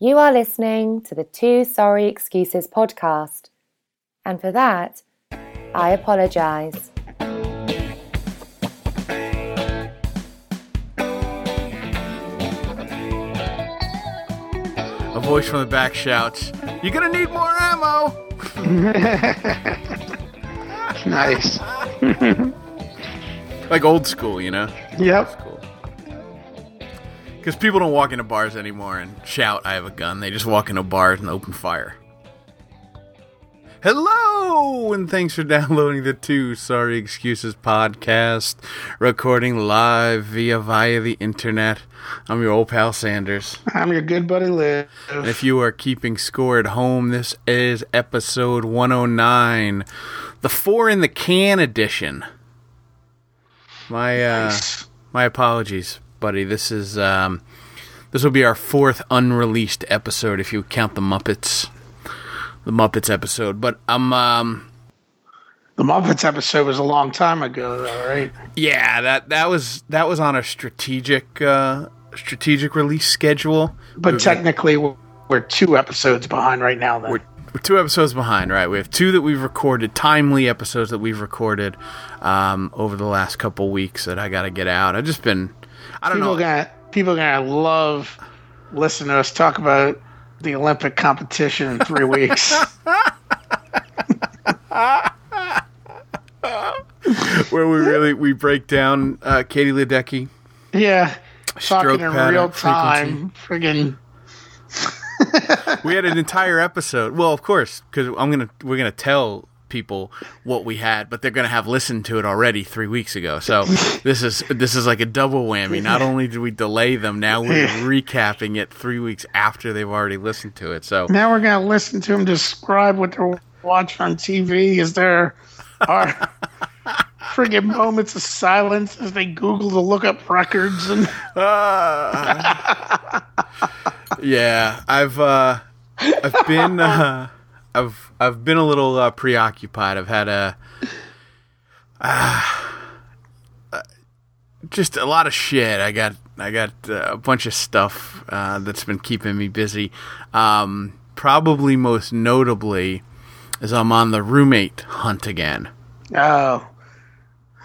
You are listening to the Two Sorry Excuses podcast. And for that, I apologise. A voice from the back shouts, You're gonna need more ammo! Nice. Like old school, you know? Yep. Because people don't walk into bars anymore and shout, I have a gun. They just walk into bars and open fire. Hello, and thanks for downloading the Two Sorry Excuses podcast, recording live via via the internet. I'm your old pal Sanders. I'm your good buddy Liv. And if you are keeping score at home, this is episode 109, the four in the can edition. My uh, Nice. my apologies, buddy. This is um, this will be our fourth unreleased episode if you count the Muppets, the Muppets episode. But I'm um, The Muppets episode was a long time ago, though, right? yeah, that that was that was on a strategic uh, strategic release schedule. But technically, we're we're two episodes behind right now. Then We're, we're two episodes behind, right? We have two that we've recorded, timely episodes that we've recorded um, over the last couple weeks that I got to get out. I've just been, I don't people know. gonna people gonna love listening to us talk about the Olympic competition in three weeks. where we really we break down uh, Katie Ledecky. yeah, talking Stroke in pattern real time. Friggin' We had an entire episode. Well, of course, because I'm gonna we're gonna tell people what we had, but they're gonna have listened to it already three weeks ago. So this is this is like a double whammy. Not only did we delay them, now we're recapping it three weeks after they've already listened to it. So now we're gonna listen to them describe what they're watching on TV. Is there are friggin' moments of silence as they Google to look up records and Uh, yeah, I've uh, I've been uh, I've I've been a little uh, preoccupied. I've had a uh, uh, just a lot of shit. I got I got uh, a bunch of stuff uh, that's been keeping me busy. Um, probably most notably is I'm on the roommate hunt again. oh.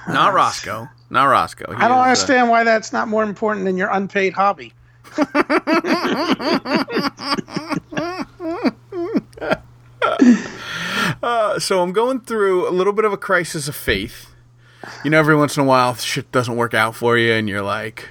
Not Roscoe. Not Roscoe. He I don't is, uh, understand why that's not more important than your unpaid hobby. Uh, so I'm going through a little bit of a crisis of faith. You know, every once in a while, shit doesn't work out for you, and you're like,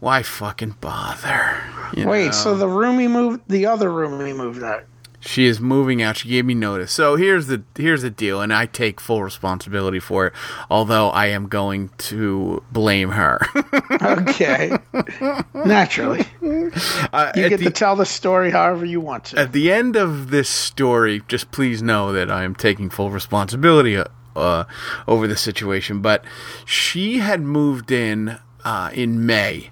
"Why fucking bother?" You Wait, know? so the roomie moved, the other roomie moved out. She is moving out. She gave me notice. So here's the here's the deal, and I take full responsibility for it. Although I am going to blame her. Okay, naturally, Uh, you get the- to tell the story however you want to. At the end of this story, just please know that I am taking full responsibility uh, uh, over the situation. But she had moved in uh, in May,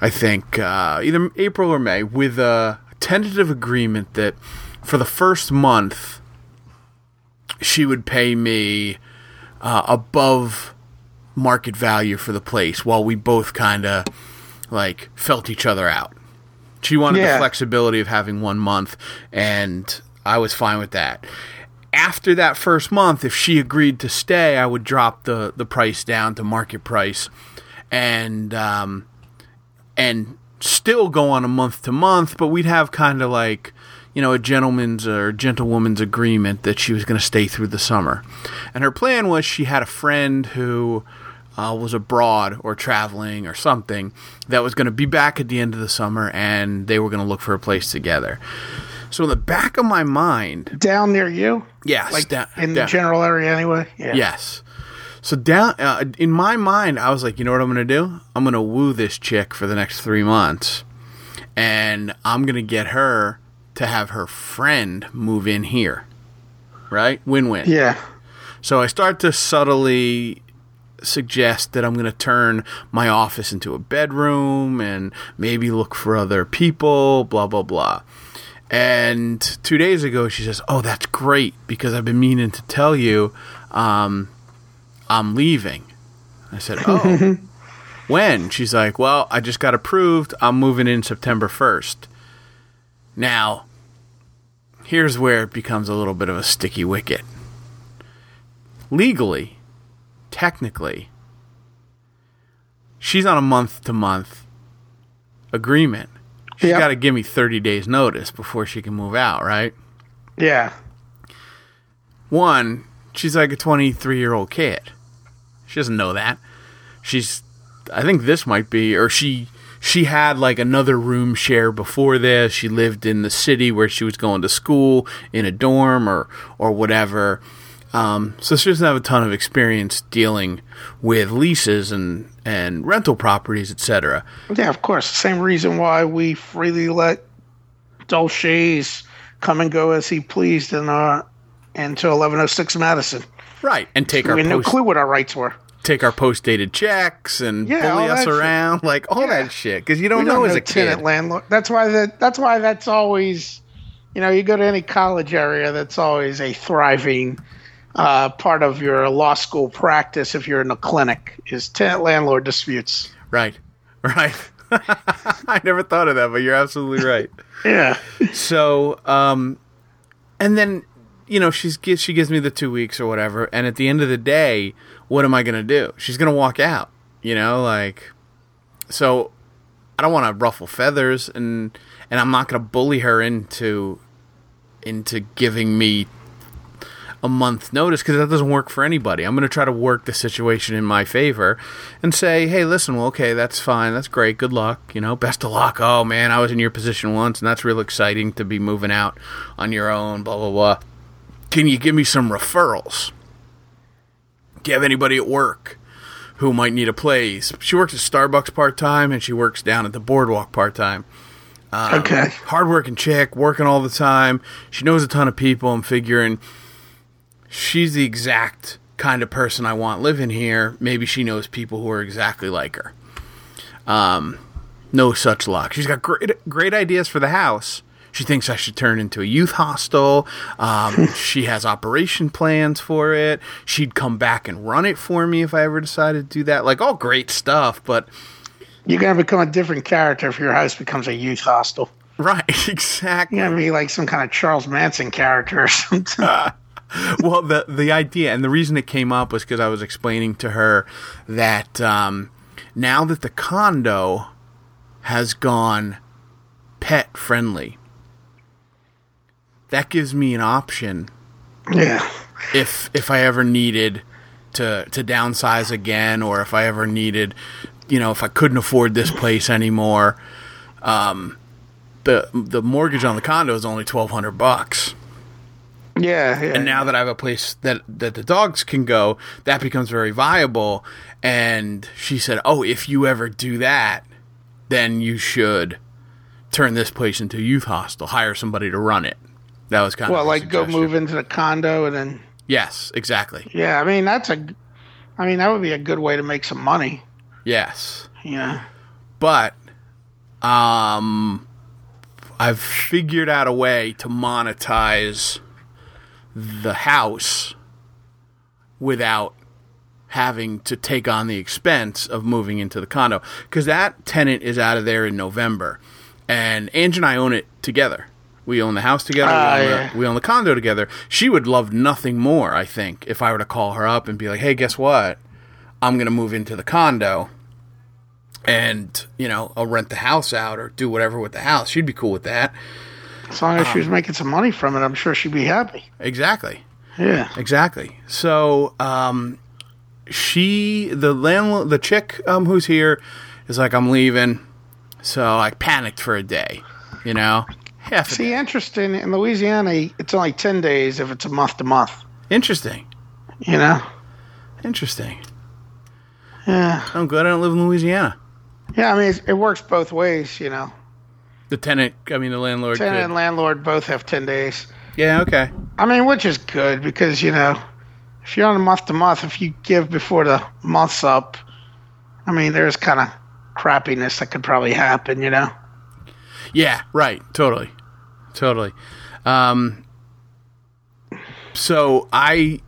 I think, uh, either April or May, with a tentative agreement that for the first month she would pay me uh, above market value for the place while we both kind of like felt each other out. She wanted the flexibility of having one month, and I was fine with that. After that first month, if she agreed to stay, I would drop the, the price down to market price, and um, and still go on a month to month, but we'd have kind of like you know a gentleman's or gentlewoman's agreement that she was going to stay through the summer. And her plan was she had a friend who uh, was abroad or traveling or something that was going to be back at the end of the summer, and they were going to look for a place together. So in the back of my mind, Down near you, yes, like da- in da- the general area, anyway. Yeah. Yes. So down uh, in my mind, I was like, you know what I'm going to do? I'm going to woo this chick for the next three months, and I'm going to get her to have her friend move in here. Right? Win-win. Yeah. So I start to subtly suggest that I'm going to turn my office into a bedroom and maybe look for other people, blah, blah, blah. And two days ago, she says, Oh, that's great because I've been meaning to tell you um, I'm leaving. I said, Oh, when? She's like, Well, I just got approved. I'm moving in September 1st. Now, here's where it becomes a little bit of a sticky wicket. Legally, technically, she's on a month to month agreement. She's Yep. got to give me 30 days notice before she can move out, right? Yeah. One, she's like a 23 year old kid. She doesn't know that. She's, I think this might be, or she, she had like another room share before this. She lived in the city where she was going to school in a dorm or, or whatever. Um, so she doesn't have a ton of experience dealing with leases and, and rental properties, etc. Yeah, of course. Same reason why we freely let Dolce's come and go as he pleased in uh into 1106 Madison. Right. And take our We had no clue what our rights were. Take our post dated checks and Yeah, bully us that shit. around, like all Yeah. that shit. Because you don't know don't as know a tenant kid. landlord. That's why that. That's why that's always, you know, you go to any college area. That's always a thriving uh, part of your law school practice. If you're in a clinic, is tenant landlord disputes. Right. Right. I never thought of that, but you're absolutely right. Yeah. So, um, and then, you know, she's she gives me the two weeks or whatever, and at the end of the day, what am I gonna do? She's gonna walk out. You know, like, so I don't want to ruffle feathers, and and I'm not gonna bully her into into giving me a month notice because that doesn't work for anybody. I'm going to try to work the situation in my favor and say, "Hey, listen, well, okay, that's fine. That's great. Good luck. You know, best of luck. Oh man, I was in your position once and that's real exciting to be moving out on your own, blah blah blah. Can you give me some referrals? Do you have anybody at work who might need a place? She works at Starbucks part-time and she works down at the Boardwalk part-time okay. hardworking chick, working all the time. She knows a ton of people. I'm figuring she's the exact kind of person I want living here. Maybe she knows people who are exactly like her. Um, no such luck. She's got great great ideas for the house. She thinks I should turn into a youth hostel. Um, she has operation plans for it. She'd come back and run it for me if I ever decided to do that. Like all great stuff, but You're gonna become a different character if your house becomes a youth hostel. right, exactly. You're gonna be like some kind of Charles Manson character or something. well, the the idea and the reason it came up was because I was explaining to her that um, now that the condo has gone pet friendly, that gives me an option yeah. if if I ever needed to to downsize again, or if I ever needed, you know, if I couldn't afford this place anymore. Um, the the mortgage on the condo is only twelve hundred bucks. Yeah. Yeah. And now that I have a place that that the dogs can go, that becomes very viable. And she said, "Oh, if you ever do that, then you should turn this place into a youth hostel. Hire somebody to run it." That was kind well, of her like go move into the condo and then Yes, exactly. yeah. I mean that's a. I mean that would be a good way to make some money. Yes, Yeah. but um, I've figured out a way to monetize the house without having to take on the expense of moving into the condo because that tenant is out of there in November, and Ange and I own it together. We own the house together. Ah, we, own yeah. the, we own the condo together. She would love nothing more, I think, if I were to call her up and be like, "Hey, guess what? I'm going to move into the condo." and you know I'll rent the house out or do whatever with the house. She'd be cool with that. As long as she Um, was making some money from it, I'm sure she'd be happy. Exactly, Yeah. exactly. So um, she, the landlord, the chick um, who's here, is like, I'm leaving. So I panicked for a day. You know, half See, day. interesting. In Louisiana, it's only ten days if it's a month to month. Interesting, You know. interesting. Yeah. I'm glad I don't live in Louisiana. Yeah. I mean, it, it works both ways. You know, The tenant, I mean the landlord. tenant could- and landlord both have ten days. yeah, okay. I mean, which is good because you know, if you're on a month to month, if you give before the month's up, I mean, there's kind of crappiness that could probably happen. You know. Yeah, right. Totally. Totally. Um, so I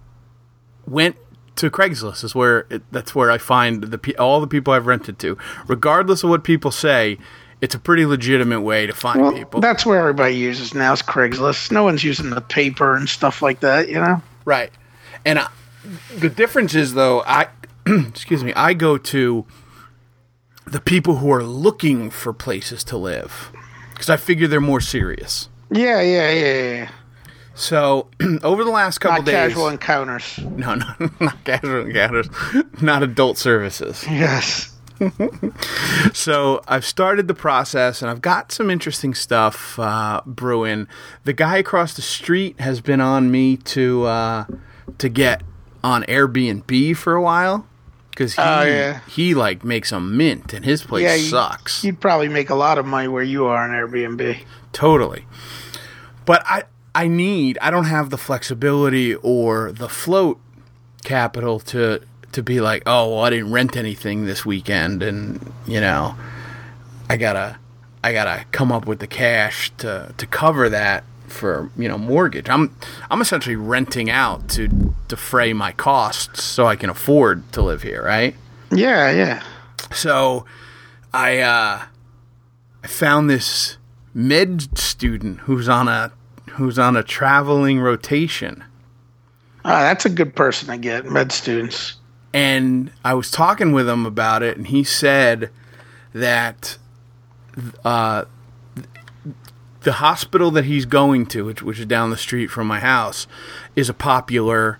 went to Craigslist is where it, that's where I find the all the people I've rented to, regardless of what people say. it's a pretty legitimate way to find Well, people. that's where everybody uses now is Craigslist. No one's using the paper and stuff like that, you know. Right. And I, the difference is though, I excuse me, I go to the people who are looking for places to live because I figure they're more serious. Yeah, yeah, yeah, yeah. So over the last couple Not days, casual encounters. no, no, not casual encounters, not adult services. Yes. So I've started the process, and I've got some interesting stuff uh, brewing. The guy across the street has been on me to uh, to get on Airbnb for a while because he Oh, yeah. he like makes a mint, and his place yeah, sucks. You'd probably make a lot of money where you are on Airbnb. Totally. But I I need I don't have the flexibility or the float capital to to be like oh well I didn't rent anything this weekend and you know I gotta I gotta come up with the cash to to cover that for you know mortgage. I'm I'm essentially renting out to defray my costs so I can afford to live here, right? Yeah, yeah. So I uh, I found this med student who's on a who's on a traveling rotation. Ah, that's a good person to get, med students. and I was talking with him about it, and he said that uh, the hospital that he's going to, which, which is down the street from my house, is a popular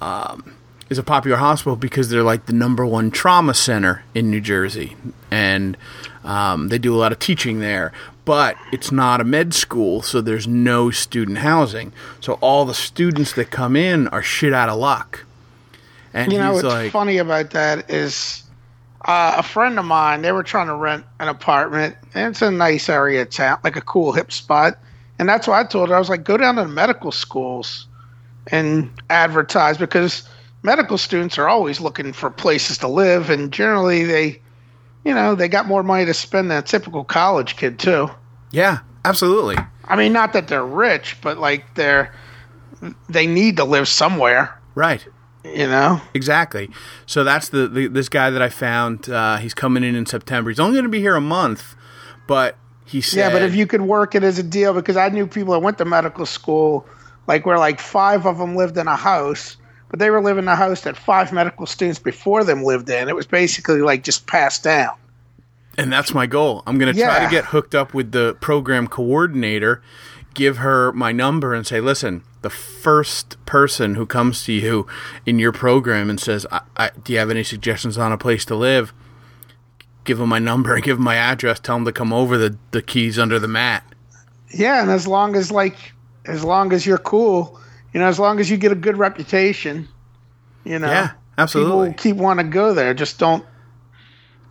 um, is a popular hospital because they're like the number one trauma center in New Jersey, and um, they do a lot of teaching there. But it's not a med school, so there's no student housing. So all the students that come in are shit out of luck. And You know what's like, funny about that is uh, a friend of mine. They were trying to rent an apartment, and it's a nice area of town, like a cool hip spot. And that's why I told her I was like, go down to the medical schools and advertise because medical students are always looking for places to live, and generally they, you know, they got more money to spend than a typical college kid too. yeah, absolutely. I mean, not that they're rich, but like they're they need to live somewhere. Right. You know. Exactly. So that's the, the this guy that I found. Uh, he's coming in in September. He's only going to be here a month, but he said, Yeah, but if you could work it as a deal, because I knew people that went to medical school, like where like five of them lived in a house, but they were living in a house that five medical students before them lived in. It was basically like just passed down. and that's my goal. I'm going to try to get hooked up with the program coordinator, give her my number, and say, listen, the first person who comes to you in your program and says, I, I, "Do you have any suggestions on a place to live?" Give them my number and give them my address. Tell them to come over. The the keys under the mat. Yeah, and as long as like as long as you're cool, you know, as long as you get a good reputation, you know, Yeah, absolutely. people keep wanting to go there. Just don't,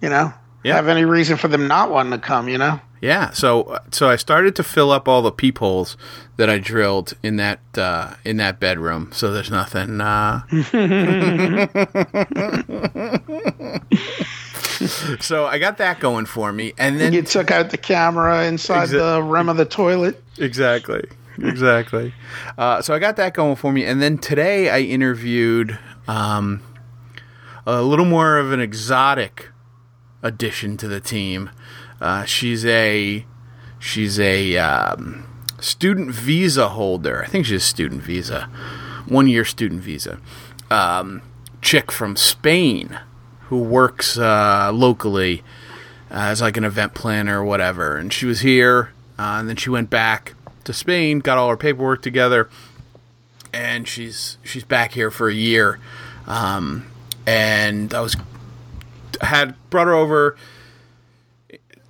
you know, Yeah. have any reason for them not wanting to come. You know. Yeah, so so I started to fill up all the peepholes that I drilled in that uh, in that bedroom. So there's nothing. Uh... so I got that going for me, and then You took out the camera inside Exa- the rim of the toilet. exactly, exactly. Uh, so I got that going for me, and then today I interviewed um, a little more of an exotic addition to the team. Uh, she's a she's a um, student visa holder. I think she's a student visa, one year student visa. Um, chick from Spain who works uh, locally as like an event planner or whatever. And she was here, uh, and then she went back to Spain, got all her paperwork together, and she's she's back here for a year. Um, and I was had brought her over,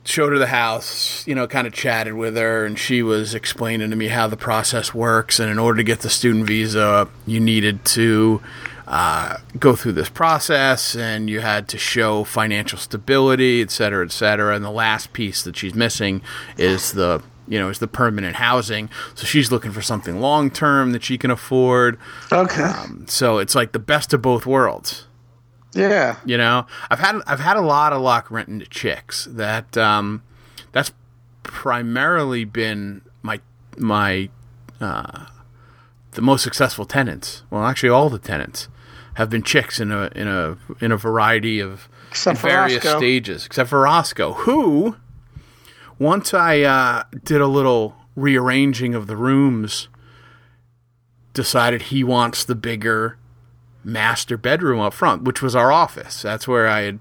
showed her the house, you know, kind of chatted with her, and she was explaining to me how the process works. And in order to get the student visa, you needed to uh, go through this process, and you had to show financial stability, et cetera, et cetera. And the last piece that she's missing is the you know is the permanent housing. So she's looking for something long term that she can afford. Okay. So it's like the best of both worlds. yeah. You know, I've had I've had a lot of luck renting to chicks. That um, that's primarily been my my uh, the most successful tenants. Well, actually, all the tenants have been chicks in a in a in a variety of Except in for various Roscoe. stages, except for Roscoe, who once I uh, did a little rearranging of the rooms, decided he wants the bigger master bedroom up front, which was our office. That's where I had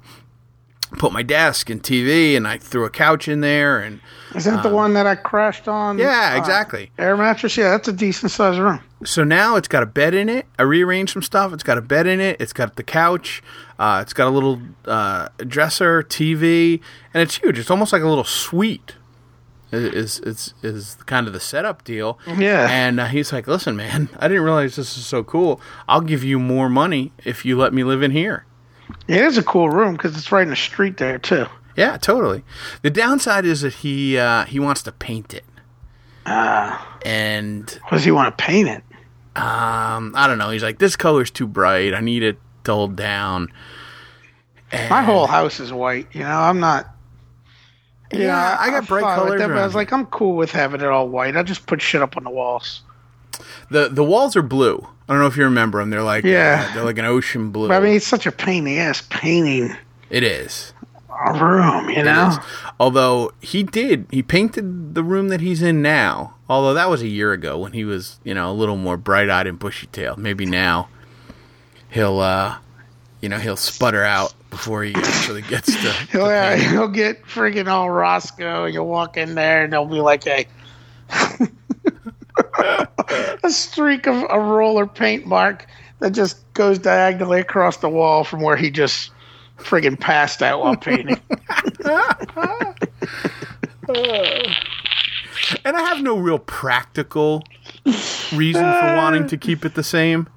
put my desk and TV, and I threw a couch in there. And Is that the one that I crashed on? yeah, Uh, exactly. air mattress. Yeah, that's a decent sized room. So now it's got a bed in it. I rearranged some stuff. It's got a bed in it. It's got the couch. Uh, it's got a little uh, dresser, TV, and it's huge. It's almost like a little suite. Is is is kind of the setup deal? Yeah. And uh, he's like, "Listen, man, I didn't realize this is so cool. I'll give you more money if you let me live in here." It is a cool room because it's right in the street there too. Yeah, totally. The downside is that he uh, he wants to paint it, and What does he want to paint it? Um, I don't know. He's like, "This color's too bright. I need it dulled down." My whole house is white. You know, I'm not. Yeah, know, I got I'm bright colors that, but I was like, I'm cool with having it all white. I just put shit up on the walls. The the walls are blue. I don't know if you remember them. They're like Yeah. uh, they're like an ocean blue. But I mean, it's such a pain in the ass painting it is. Room. You know. Although he did, he painted the room that he's in now. Although that was a year ago when he was, you know, a little more bright eyed and bushy tailed. Maybe now he'll, uh, you know, he'll sputter out before he actually gets to. He'll, uh, he'll get friggin' all Roscoe. You'll walk in there and there'll be like a a streak of a roller paint mark that just goes diagonally across the wall from where he just friggin' passed out while painting. Uh. And I have no real practical reason for wanting to keep it the same.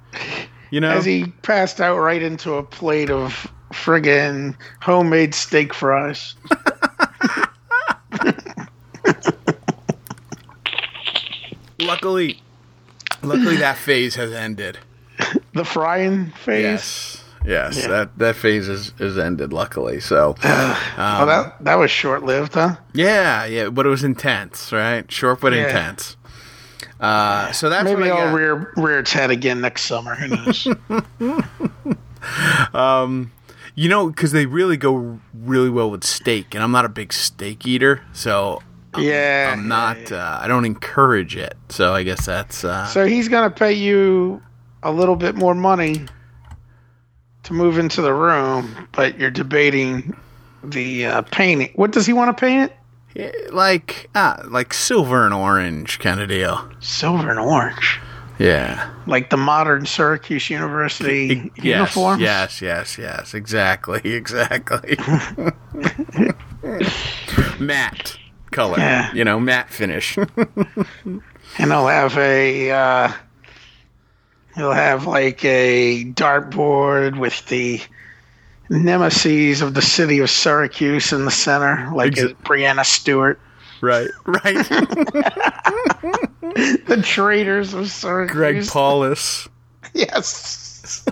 You know, As he passed out right into a plate of friggin' homemade steak fries. luckily, luckily that phase has ended. The frying phase. Yes, yes, that that phase is is ended. Luckily, so Oh, that that was short lived, huh? yeah, yeah, but it was intense, right? Short but Yeah. intense. Uh, so that's Maybe I'll rear rear its head again next summer. Who knows? um, You know, because they really go really well with steak, and I'm not a big steak eater, so yeah. I'm not. Uh, I don't encourage it. So I guess that's. Uh, So he's gonna pay you a little bit more money to move into the room, but you're debating the uh, painting. What does he want to paint it? like ah, like silver and orange kind of deal. Silver and orange, Yeah. like the modern Syracuse University Yes, uniforms. yes, yes, yes. Exactly, exactly. matte color. Yeah. You know, matte finish. and I'll have a uh, he'll have like a dartboard with the nemesis of the city of Syracuse in the center, like Exa- Breanna Stewart, right, right. the traitors of Syracuse. Greg Paulus. Yes.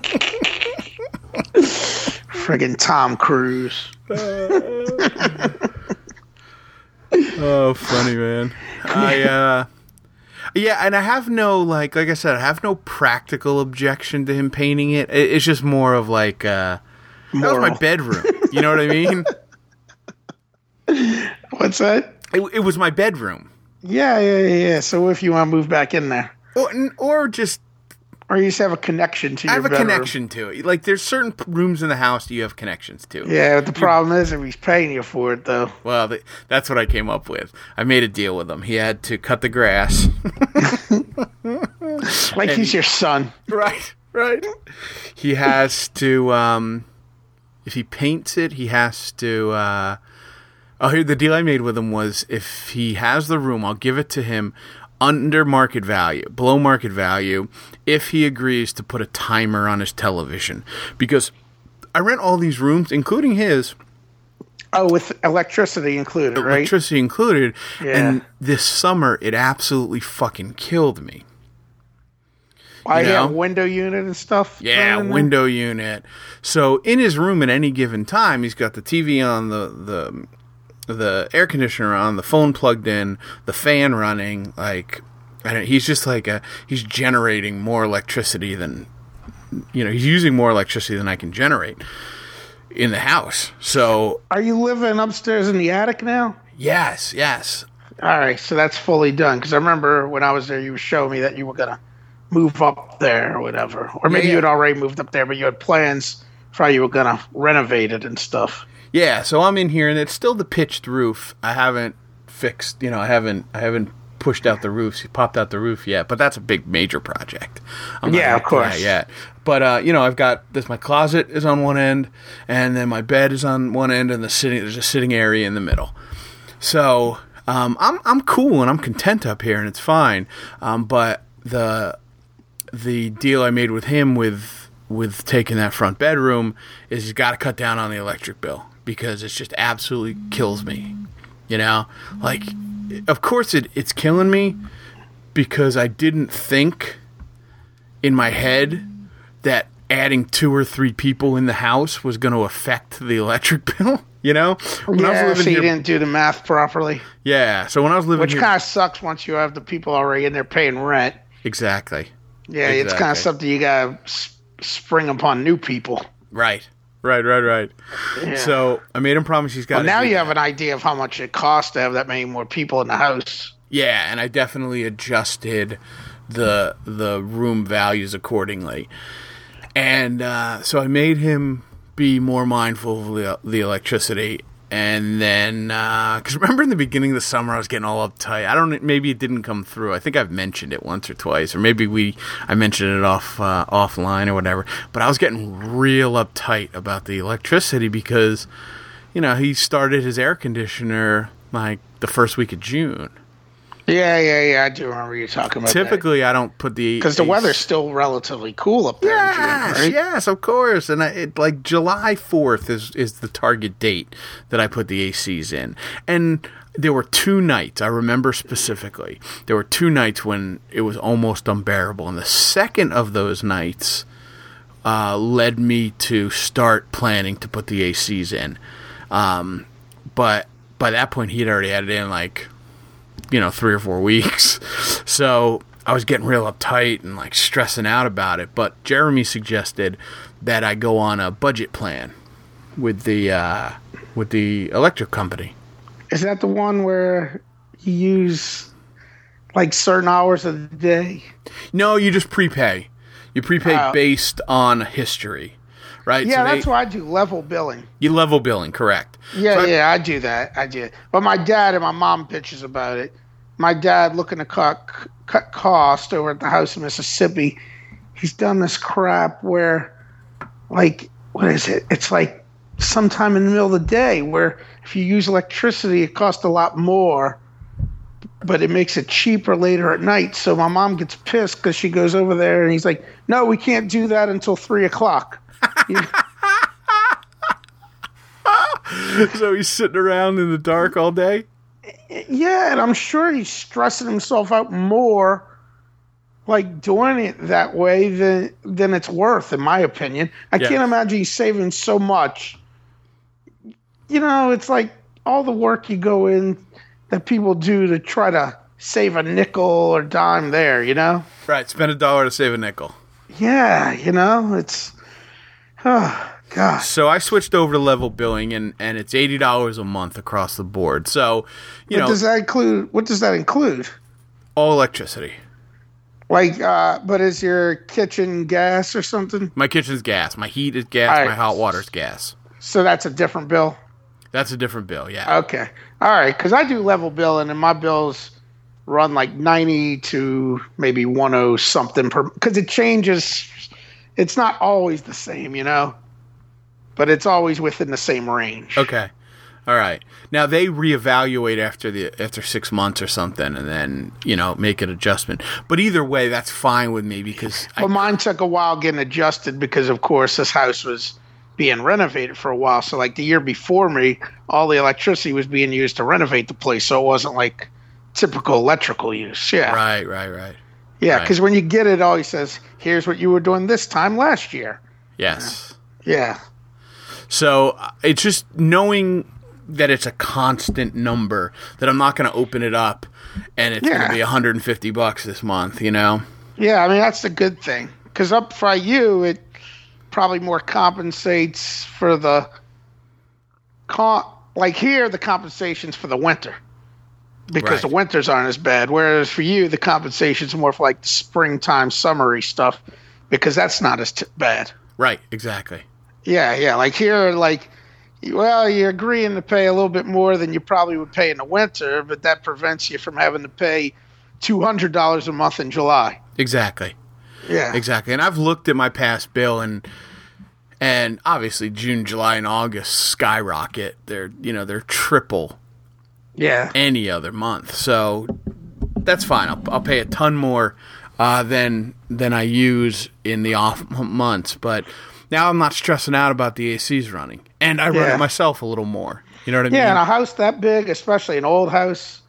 Friggin' Tom Cruise. Oh, funny man. I uh yeah, and I have no like like I said, I have no practical objection to him painting it. It- It's just more of like uh that was my bedroom. You know what I mean? What's that? It, it was my bedroom. Yeah, yeah, yeah, yeah. So if you want to move back in there, Or, or just or you just have a connection to your I have a bedroom. connection to it. Like there's certain rooms in the house that you have connections to. Yeah, but the problem is if he's paying you for it, though. Well, th- that's what I came up with. I made a deal with him. He had to cut the grass. Like he's your son. right, right. He has to um if he paints it, he has to uh Oh, here the deal I made with him was if he has the room, I'll give it to him under market value, below market value, if he agrees to put a timer on his television. Because I rent all these rooms, including his, Oh, with electricity included, right? electricity included. Yeah. And this summer, it absolutely fucking killed me. I have know? window unit and stuff. Yeah, running there. window unit. So in his room at any given time, he's got the TV on, the the the air conditioner on, the phone plugged in, the fan running. Like, I don't, he's just like a he's generating more electricity than you know. He's using more electricity than I can generate in the house. So Are you living upstairs in the attic now? Yes, yes. All right, so that's fully done. Because I remember when I was there, you were showing me that you were gonna move up there or whatever, or maybe Yeah. you had already moved up there, but you had plans for how you were gonna renovate it and stuff. Yeah, so I'm in here and it's still the pitched roof. I haven't fixed, you know, I haven't I haven't pushed out the roofs, popped out the roof yet, but that's a big major project. I'm Yeah, of course. yet. But uh, you know, I've got this my closet is on one end and then my bed is on one end and the sitting there's a sitting area in the middle. So, um, I'm I'm cool and I'm content up here and it's fine. Um, but the the deal I made with him with with taking that front bedroom is he's got to cut down on the electric bill because it's just absolutely kills me. You know, like of course it it's killing me because I didn't think in my head that adding two or three people in the house was going to affect the electric bill. You know, when yeah, so you didn't do the math properly, yeah. So when I was living which kind of sucks once you have the people already in there paying rent. exactly. Yeah, it's kind of something you gotta s- spring upon new people. Right. Right, right, right. Yeah. So I made him promise he's got. Well, now you have an idea of how much it costs to have that many more people in the house. Yeah, and I definitely adjusted the the room values accordingly, and uh, so I made him be more mindful of the, the electricity. And then, because remember in the beginning of the summer, I was getting all uptight. I don't. Maybe it didn't come through. I think I've mentioned it once or twice, or maybe we I mentioned it off uh, offline or whatever. But I was getting real uptight about the electricity because, you know, he started his air conditioner like the first week of June. Yeah, yeah, yeah. I do remember you talking about Typically, I don't put the because the weather's still relatively cool up there. Yes, June, right? yes, of course. And I, it, like July fourth is is the target date that I put the ACs in, and there were two nights I remember specifically. There were two nights when it was almost unbearable, and the second of those nights uh, led me to start planning to put the ACs in. Um, but by that point, he'd already had it in like you know three or four weeks so i was getting real uptight and like stressing out about it but jeremy suggested that i go on a budget plan with the uh, with the electric company Is that the one where you use like certain hours of the day? no you just prepay you prepay Oh. based on history right Yeah, So they- that's why I do level billing. you level billing correct Yeah, So yeah, I do that. I do. But my dad and my mom bitches about it. My dad looking to cut cut cost over at the house in Mississippi. He's done this crap where, like, what is it? It's like sometime in the middle of the day where if you use electricity, it costs a lot more, but it makes it cheaper later at night. So my mom gets pissed because she goes over there and he's like, "No, we can't do that until three o'clock." so he's sitting around in the dark all day Yeah, and I'm sure he's stressing himself out more like doing it that way than than it's worth, in my opinion. I Yes. can't imagine he's saving so much. You know, it's like all the work you go in that people do to try to save a nickel or dime there, you know? right spend a dollar to save a nickel Yeah, you know, it's gosh. So I switched over to level billing, and, and it's eighty dollars a month across the board. So, you What know, does that include? What does that include? all electricity. Like, uh, but is your kitchen gas or something? My kitchen's gas. My heat is gas. Right. My hot water's gas. So that's a different bill. That's a different bill. Yeah. Okay. All right. Because I do level billing, and my bills run like 90 to maybe 10 something per. Because it changes. It's not always the same, you know? But it's always within the same range. Okay. All right. Now they reevaluate after the after six months or something, and then you know make an adjustment. But either way, that's fine with me because I, Well, mine took a while getting adjusted because, of course, this house was being renovated for a while. So, like the year before me, all the electricity was being used to renovate the place. So it wasn't like typical electrical use. Yeah. right, right, right. Yeah. right. Because when you get it, all he says, here's what you were doing this time last year. Yes. Yeah. So uh, it's just knowing that it's a constant number that I'm not going to open it up and it's going to be 150 bucks this month. You know. Yeah. I mean, that's the good thing. Because up for you, it probably more compensates for the con- like here, the compensation's for the winter because Right. the winters aren't as bad. Whereas for you, the compensation's more for like the springtime, summery stuff because that's not as t- bad. Right, exactly. Yeah, yeah. Like here, like, well, you're agreeing to pay a little bit more than you probably would pay in the winter, but that prevents you from having to pay two hundred dollars a month in July. Exactly. Yeah, Exactly. And I've looked at my past bill and and obviously June, July, and August skyrocket. They're you know, they're triple yeah, any other month. So that's fine. I'll, I'll pay a ton more uh, than than I use in the off months. But now I'm not stressing out about the ACs running, and I run Yeah. it myself a little more. You know what I yeah. mean? Yeah, in a house that big, especially an old house,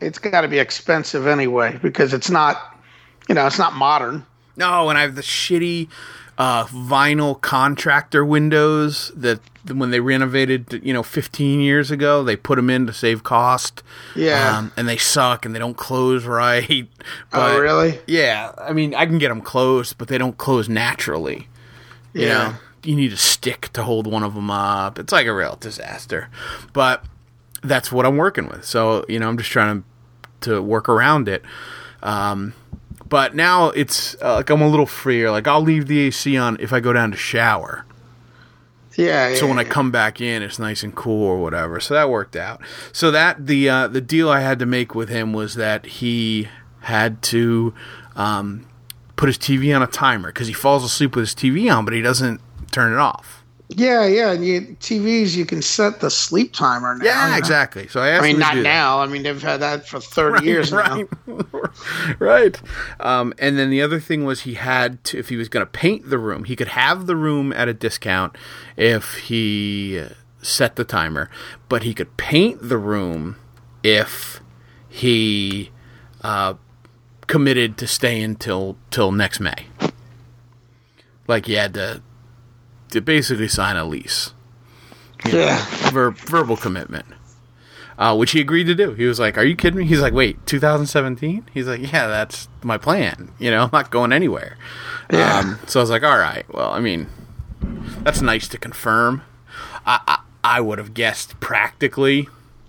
it's got to be expensive anyway because it's not, you know, it's not modern. No, and I have the shitty uh, vinyl contractor windows that when they renovated, you know, 15 years ago, they put them in to save cost. Yeah. Um, and they suck and they don't close right. oh, really? Yeah, I mean, I can get them closed, but they don't close naturally. You Yeah. know, you need a stick to hold one of them up. It's like a real disaster. But that's what I'm working with. So, you know, I'm just trying to, to work around it. Um, but now it's uh, like I'm a little freer. Like I'll leave the AC on if I go down to shower. Yeah. So yeah, when I come back in, it's nice and cool or whatever. So that worked out. So that the uh, the deal I had to make with him was that he had to um, put his TV on a timer because he falls asleep with his TV on, but he doesn't turn it off. Yeah, yeah. And you, TVs, you can set the sleep timer now. Yeah, you know? exactly. So I asked I mean, not now. I mean, they've had that for 30 years now. right, right. Um, and then the other thing was he had to, if he was going to paint the room, he could have the room at a discount if he uh, set the timer, but he could paint the room if he uh, committed to stay until till next May. Like he had to to basically sign a lease Yeah. ver- verbal commitment, uh, which he agreed to do. He was like, "Are you kidding me?" He's like, "Wait, 2017?" He's like, "Yeah, that's my plan. You know, I'm not going anywhere." Yeah. Um, so I was like, "All right, well, I mean, that's nice to confirm." I I, I would have guessed practically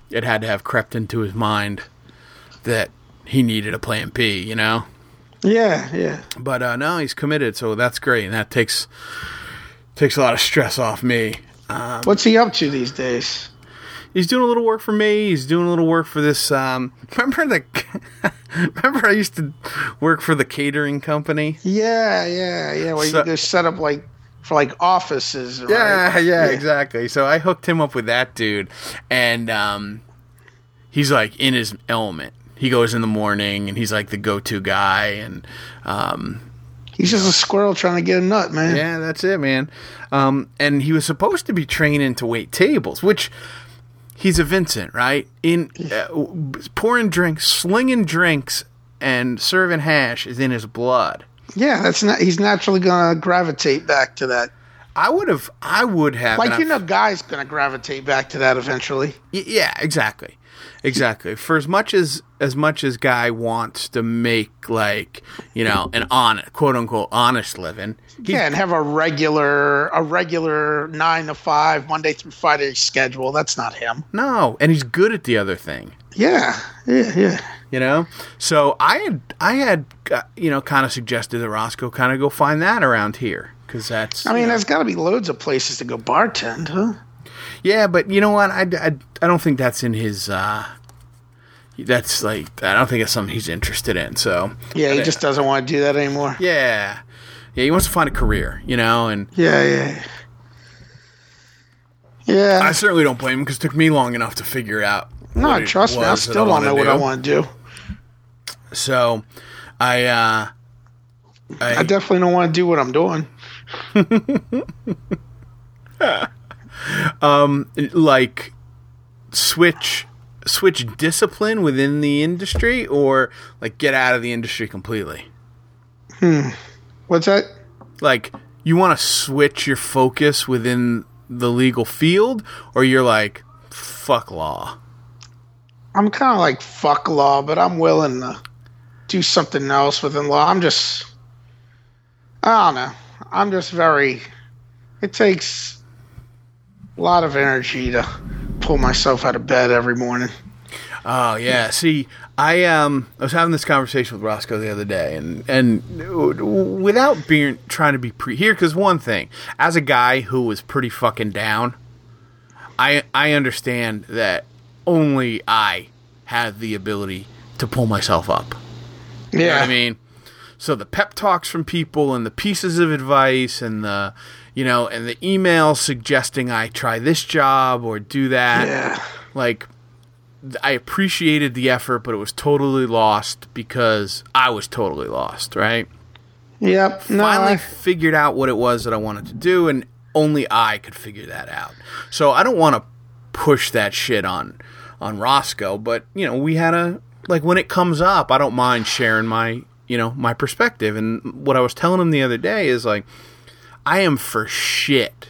it had to have crept into his mind that he needed a plan B. You know. Yeah, yeah. But uh, no, he's committed, so that's great, and that takes takes a lot of stress off me. What's he up to these days? He's doing a little work for me. He's doing a little work for this. Um, remember the? remember I used to work for the catering company. Yeah, yeah, yeah. Well, So- they're set up like for like offices. Right? Yeah, yeah, exactly. So I hooked him up with that dude, and um, he's like in his element. He goes in the morning, and he's like the go-to guy, and um, He's just a squirrel trying to get a nut, man. Yeah, that's it, man. Um, and he was supposed to be training to wait tables, which he's a Vincent, right? In uh, pouring drinks, slinging drinks, and serving hash is in his blood. Yeah, that's not. He's naturally gonna gravitate back to that. I would have, I would have, Like you know, guy's gonna gravitate back to that eventually. Y- yeah, exactly, exactly. For as much as as much as guy wants to make like you know an on quote unquote honest living, he, Yeah, and have a regular, a regular nine to five Monday through Friday schedule. That's not him. no, and he's good at the other thing. Yeah, yeah, yeah. you know so i had i had uh, you know kind of suggested that roscoe kind of go find that around here because that's I mean, you know- there's got to be loads of places to go bartend, huh? yeah but you know what I, I, I don't think that's in his uh that's like i don't think it's something he's interested in so Yeah, he just doesn't want to do that anymore. yeah yeah he wants to find a career you know and Yeah, yeah, yeah. i certainly don't blame him because it took me long enough to figure out no, trust me, I still don't know what I want to do. so i uh I definitely don't want to do what I'm doing. like switch switch discipline within the industry or like get out of the industry completely Hmm. What's that? like you want to switch your focus within the legal field or you're like fuck law I'm kind of like fuck law, but I'm willing to do something else within law. I'm just, I don't know. I'm just very. It takes a lot of energy to pull myself out of bed every morning. Oh yeah. See, I um I was having this conversation with Roscoe the other day, and and without being trying to be pre here, because one thing, as a guy who was pretty fucking down, I I understand that only I have the ability to pull myself up. Yeah, You know what I mean? So the pep talks from people and the pieces of advice and the you know and the email suggesting I try this job or do that. Yeah. Like I appreciated the effort, but it was totally lost because I was totally lost, right? Yep. No, Finally I- figured out what it was that I wanted to do and only I could figure that out. So I don't want to push that shit on on Roscoe, but you know, we had a like when it comes up, I don't mind sharing my, you know, my perspective and what I was telling him the other day is like I am for shit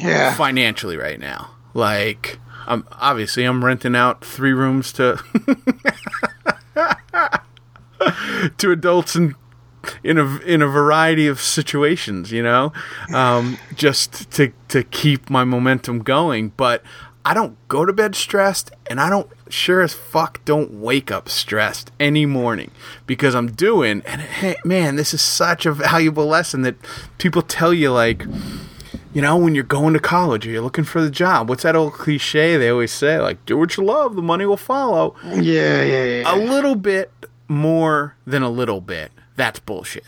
yeah. financially right now. Like, I'm obviously I'm renting out three rooms to to adults in in a in a variety of situations, you know, um, just to to keep my momentum going. But I don't go to bed stressed, and I don't sure as fuck don't wake up stressed any morning because I'm doing. And hey, man, this is such a valuable lesson that people tell you like you know, when you're going to college or you're looking for the job, what's that old cliche they always say? Like, do what you love, the money will follow. Yeah, yeah, yeah. A little bit more than a little bit. That's bullshit,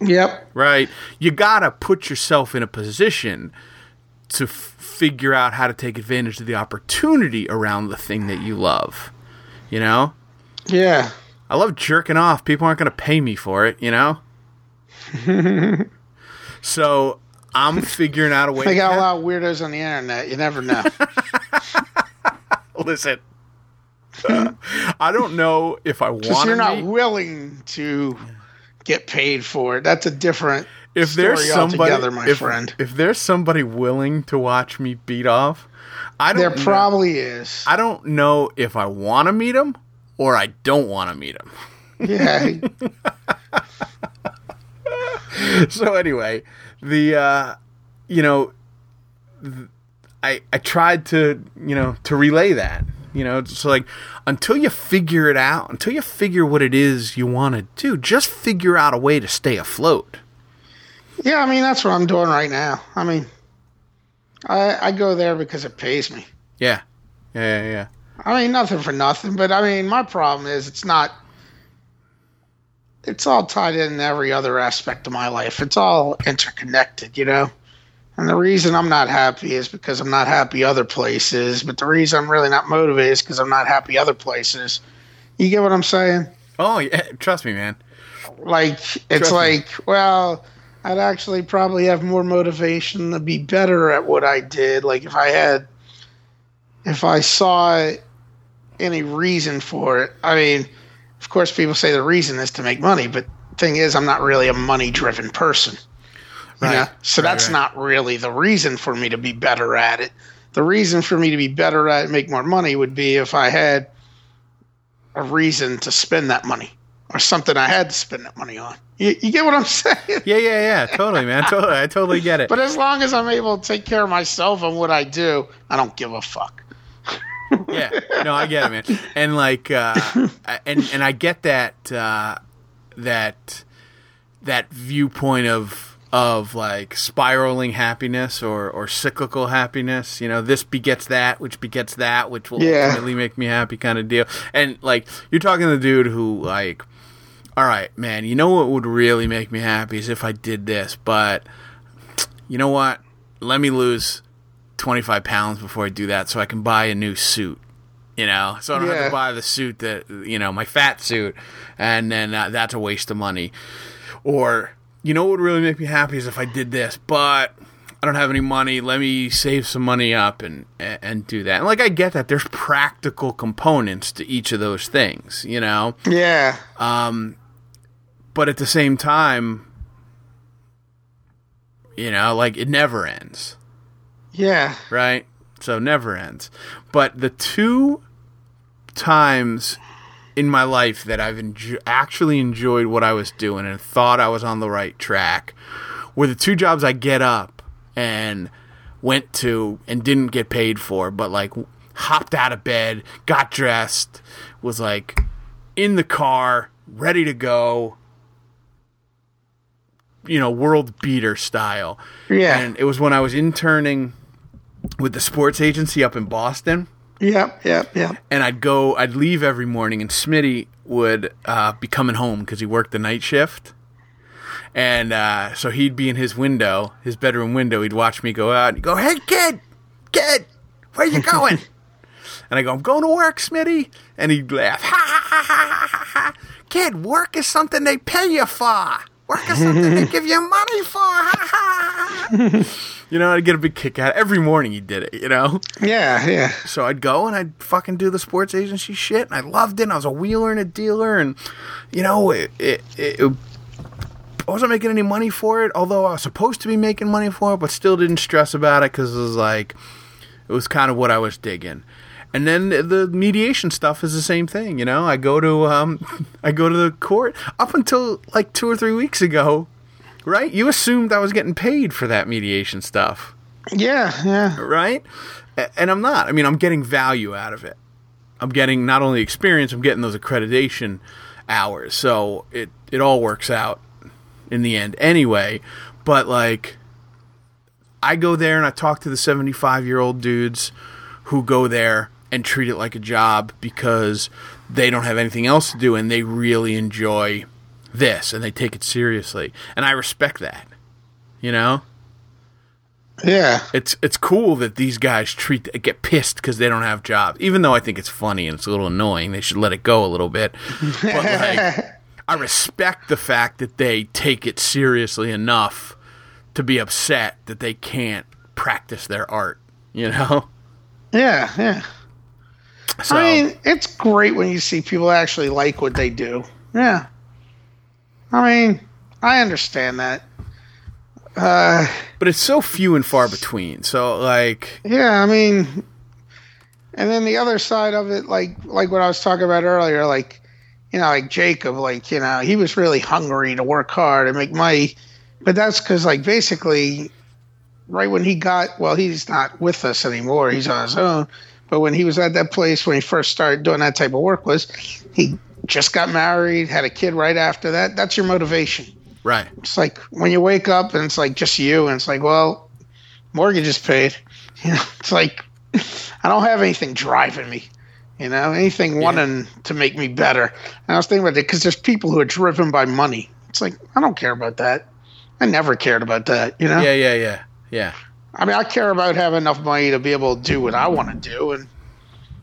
Yep. right? You gotta put yourself in a position to f- figure out how to take advantage of the opportunity around the thing that you love. You know? Yeah. I love jerking off. People aren't going to pay me for it, you know? so I'm figuring out a way They to got a lot of weirdos on the internet. You never know. Listen. I don't know if I Because want you're not willing to get paid for it. That's a different if there's somebody altogether, my if, friend. if there's somebody willing to watch me beat off, I don't There know- probably is. I don't know if I want to meet him or I don't want to meet him. Yeah. so anyway, the uh, you know, th- I I tried to you know to relay that. You know, so like until you figure it out, until you figure what it is you want to do, just figure out a way to stay afloat. Yeah, I mean, that's what I'm doing right now. I mean, I, I go there because it pays me. Yeah, yeah, yeah. yeah. I mean, nothing for nothing, but I mean, my problem is it's not. It's all tied in every other aspect of my life. It's all interconnected, you know. And the reason I'm not happy is because I'm not happy other places. But the reason I'm really not motivated is because I'm not happy other places. You get what I'm saying? Oh yeah, trust me, man. Like Trust it's me. like, well, I'd actually probably have more motivation to be better at what I did. Like if I had, if I saw any reason for it. I mean, of course, people say the reason is to make money, but thing is, I'm not really a money-driven person. You know? So Right, that's right. not really the reason for me to be better at it. The reason for me to be better at it, make more money, would be if I had a reason to spend that money or something I had to spend that money on. You, you get what I'm saying? Yeah, yeah, yeah. Totally, man. Totally, I totally get it. But as long as I'm able to take care of myself and what I do, I don't give a fuck. yeah no i get it man and like uh and and i get that uh that that viewpoint of of like spiraling happiness or or cyclical happiness you know this begets that which begets that which will Yeah. ultimately make me happy kind of deal and like you're talking to the dude who like all right man you know what would really make me happy is if i did this but you know what let me lose 25 pounds before I do that so I can buy a new suit. You know, so I don't have to buy the suit that, you know, my fat suit, and then uh, that's a waste of money. Or, you know what would really make me happy is if I did this, but I don't have any money. Let me save some money up and, and, and do that. And like, I get that there's practical components to each of those things, you know? Yeah. But at the same time, you know, like it never ends, Yeah. right? So never ends. But the two times in my life that I've enjo- actually enjoyed what I was doing and thought I was on the right track were the two jobs I get up and went to and didn't get paid for, but like hopped out of bed, got dressed, was like in the car, ready to go. You know, world beater style. Yeah. And it was when I was interning with the sports agency up in Boston Yep, yep, yep. and I'd go, I'd leave every morning, and Smitty would uh, be coming home because he worked the night shift. And uh, so he'd be in his window, his bedroom window. He'd watch me go out and go, Hey, kid, kid, where you going? and I go, I'm going to work, Smitty. And he'd laugh, ha, ha, ha, ha, ha, ha. Kid, work is something they pay you for. Work is something they give you money for. Ha, ha, ha. you know, I'd get a big kick out. Every morning he did it, you know? Yeah, yeah. So I'd go and I'd fucking do the sports agency shit, and I loved it. And I was a wheeler and a dealer, and you know, it, it, it, I wasn't making any money for it, although I was supposed to be making money for it, but still didn't stress about it because it was like it was kind of what I was digging. And then the mediation stuff is the same thing, you know. I go to um, I go to the court up until like two or three weeks ago, right? You assumed I was getting paid for that mediation stuff Yeah, yeah. right? And I'm not. I mean, I'm getting value out of it. I'm getting not only experience, I'm getting those accreditation hours. So it it all works out in the end anyway. But like I go there and I talk to the 75 year old dudes who go there and treat it like a job because they don't have anything else to do and they really enjoy this and they take it seriously. And I respect that. You know? Yeah. it's it's cool that these guys treat get pissed because they don't have jobs. Even though I think it's funny and it's a little annoying, they should let it go a little bit. But like, I respect the fact that they take it seriously enough to be upset that they can't practice their art. You know. Yeah, yeah. So I mean, it's great when you see people actually like what they do. Yeah. I mean, I understand that. Uh, but it's so few and far between. So like, yeah, I mean, and then the other side of it, like like what I was talking about earlier, like you know, like Jacob, like you know, he was really hungry to work hard and make money, but that's because like basically, right when he got, well, he's not with us anymore; he's on his own. But when he was at that place when he first started doing that type of work, was he just got married, had a kid right after that? That's your motivation. right? It's like when you wake up and it's like just you, and it's like, well, mortgage is paid. You know, it's like I don't have anything driving me. You know, anything wanting to make me better. And I was thinking about it because there's people who are driven by money. It's like I don't care about that. I never cared about that. You know. Yeah, yeah, yeah, yeah. I mean, I care about having enough money to be able to do what I want to do, and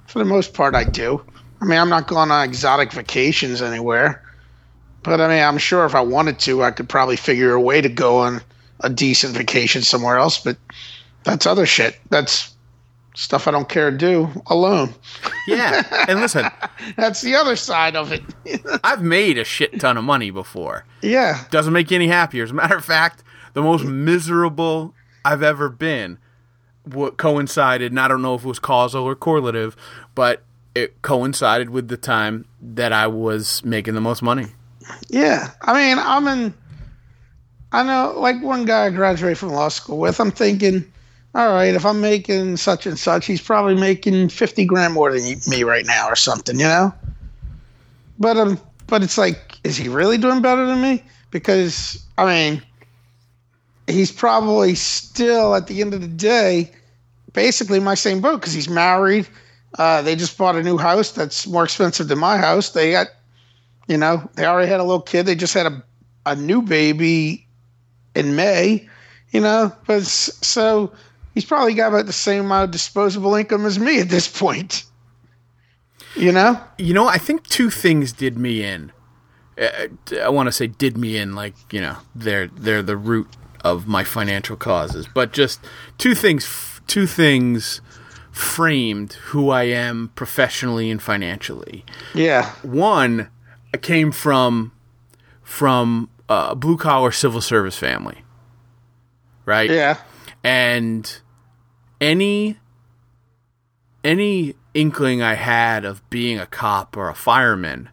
for the most part, I do. I mean, I'm not going on exotic vacations anywhere, but I mean, I'm sure if I wanted to, I could probably figure a way to go on a decent vacation somewhere else. But that's other shit. That's stuff I don't care to do alone. Yeah. And listen, That's the other side of it. I've made a shit ton of money before. yeah, doesn't make you any happier. As a matter of fact, the most miserable I've ever been what coincided, and I don't know if it was causal or correlative, but it coincided with the time that I was making the most money. Yeah, I mean, I'm in. I know, like one guy I graduated from law school with. I'm thinking, all right, if I'm making such and such, he's probably making fifty grand more than me right now, or something, you know. But um, but it's like, is he really doing better than me? Because I mean, he's probably still at the end of the day, basically my same boat because he's married. Uh, they just bought a new house that's more expensive than my house. They got you know, they already had a little kid. They just had a a new baby in May. You know, but so he's probably got about the same amount of disposable income as me at this point. You know? You know, I think two things did me in. Uh, I want to say did me in, like you know, they're they're the root of my financial causes. But just two things, two things framed who I am professionally and financially. Yeah. One I came from from a blue collar civil service family, right? Yeah. and any any inkling I had of being a cop or a fireman,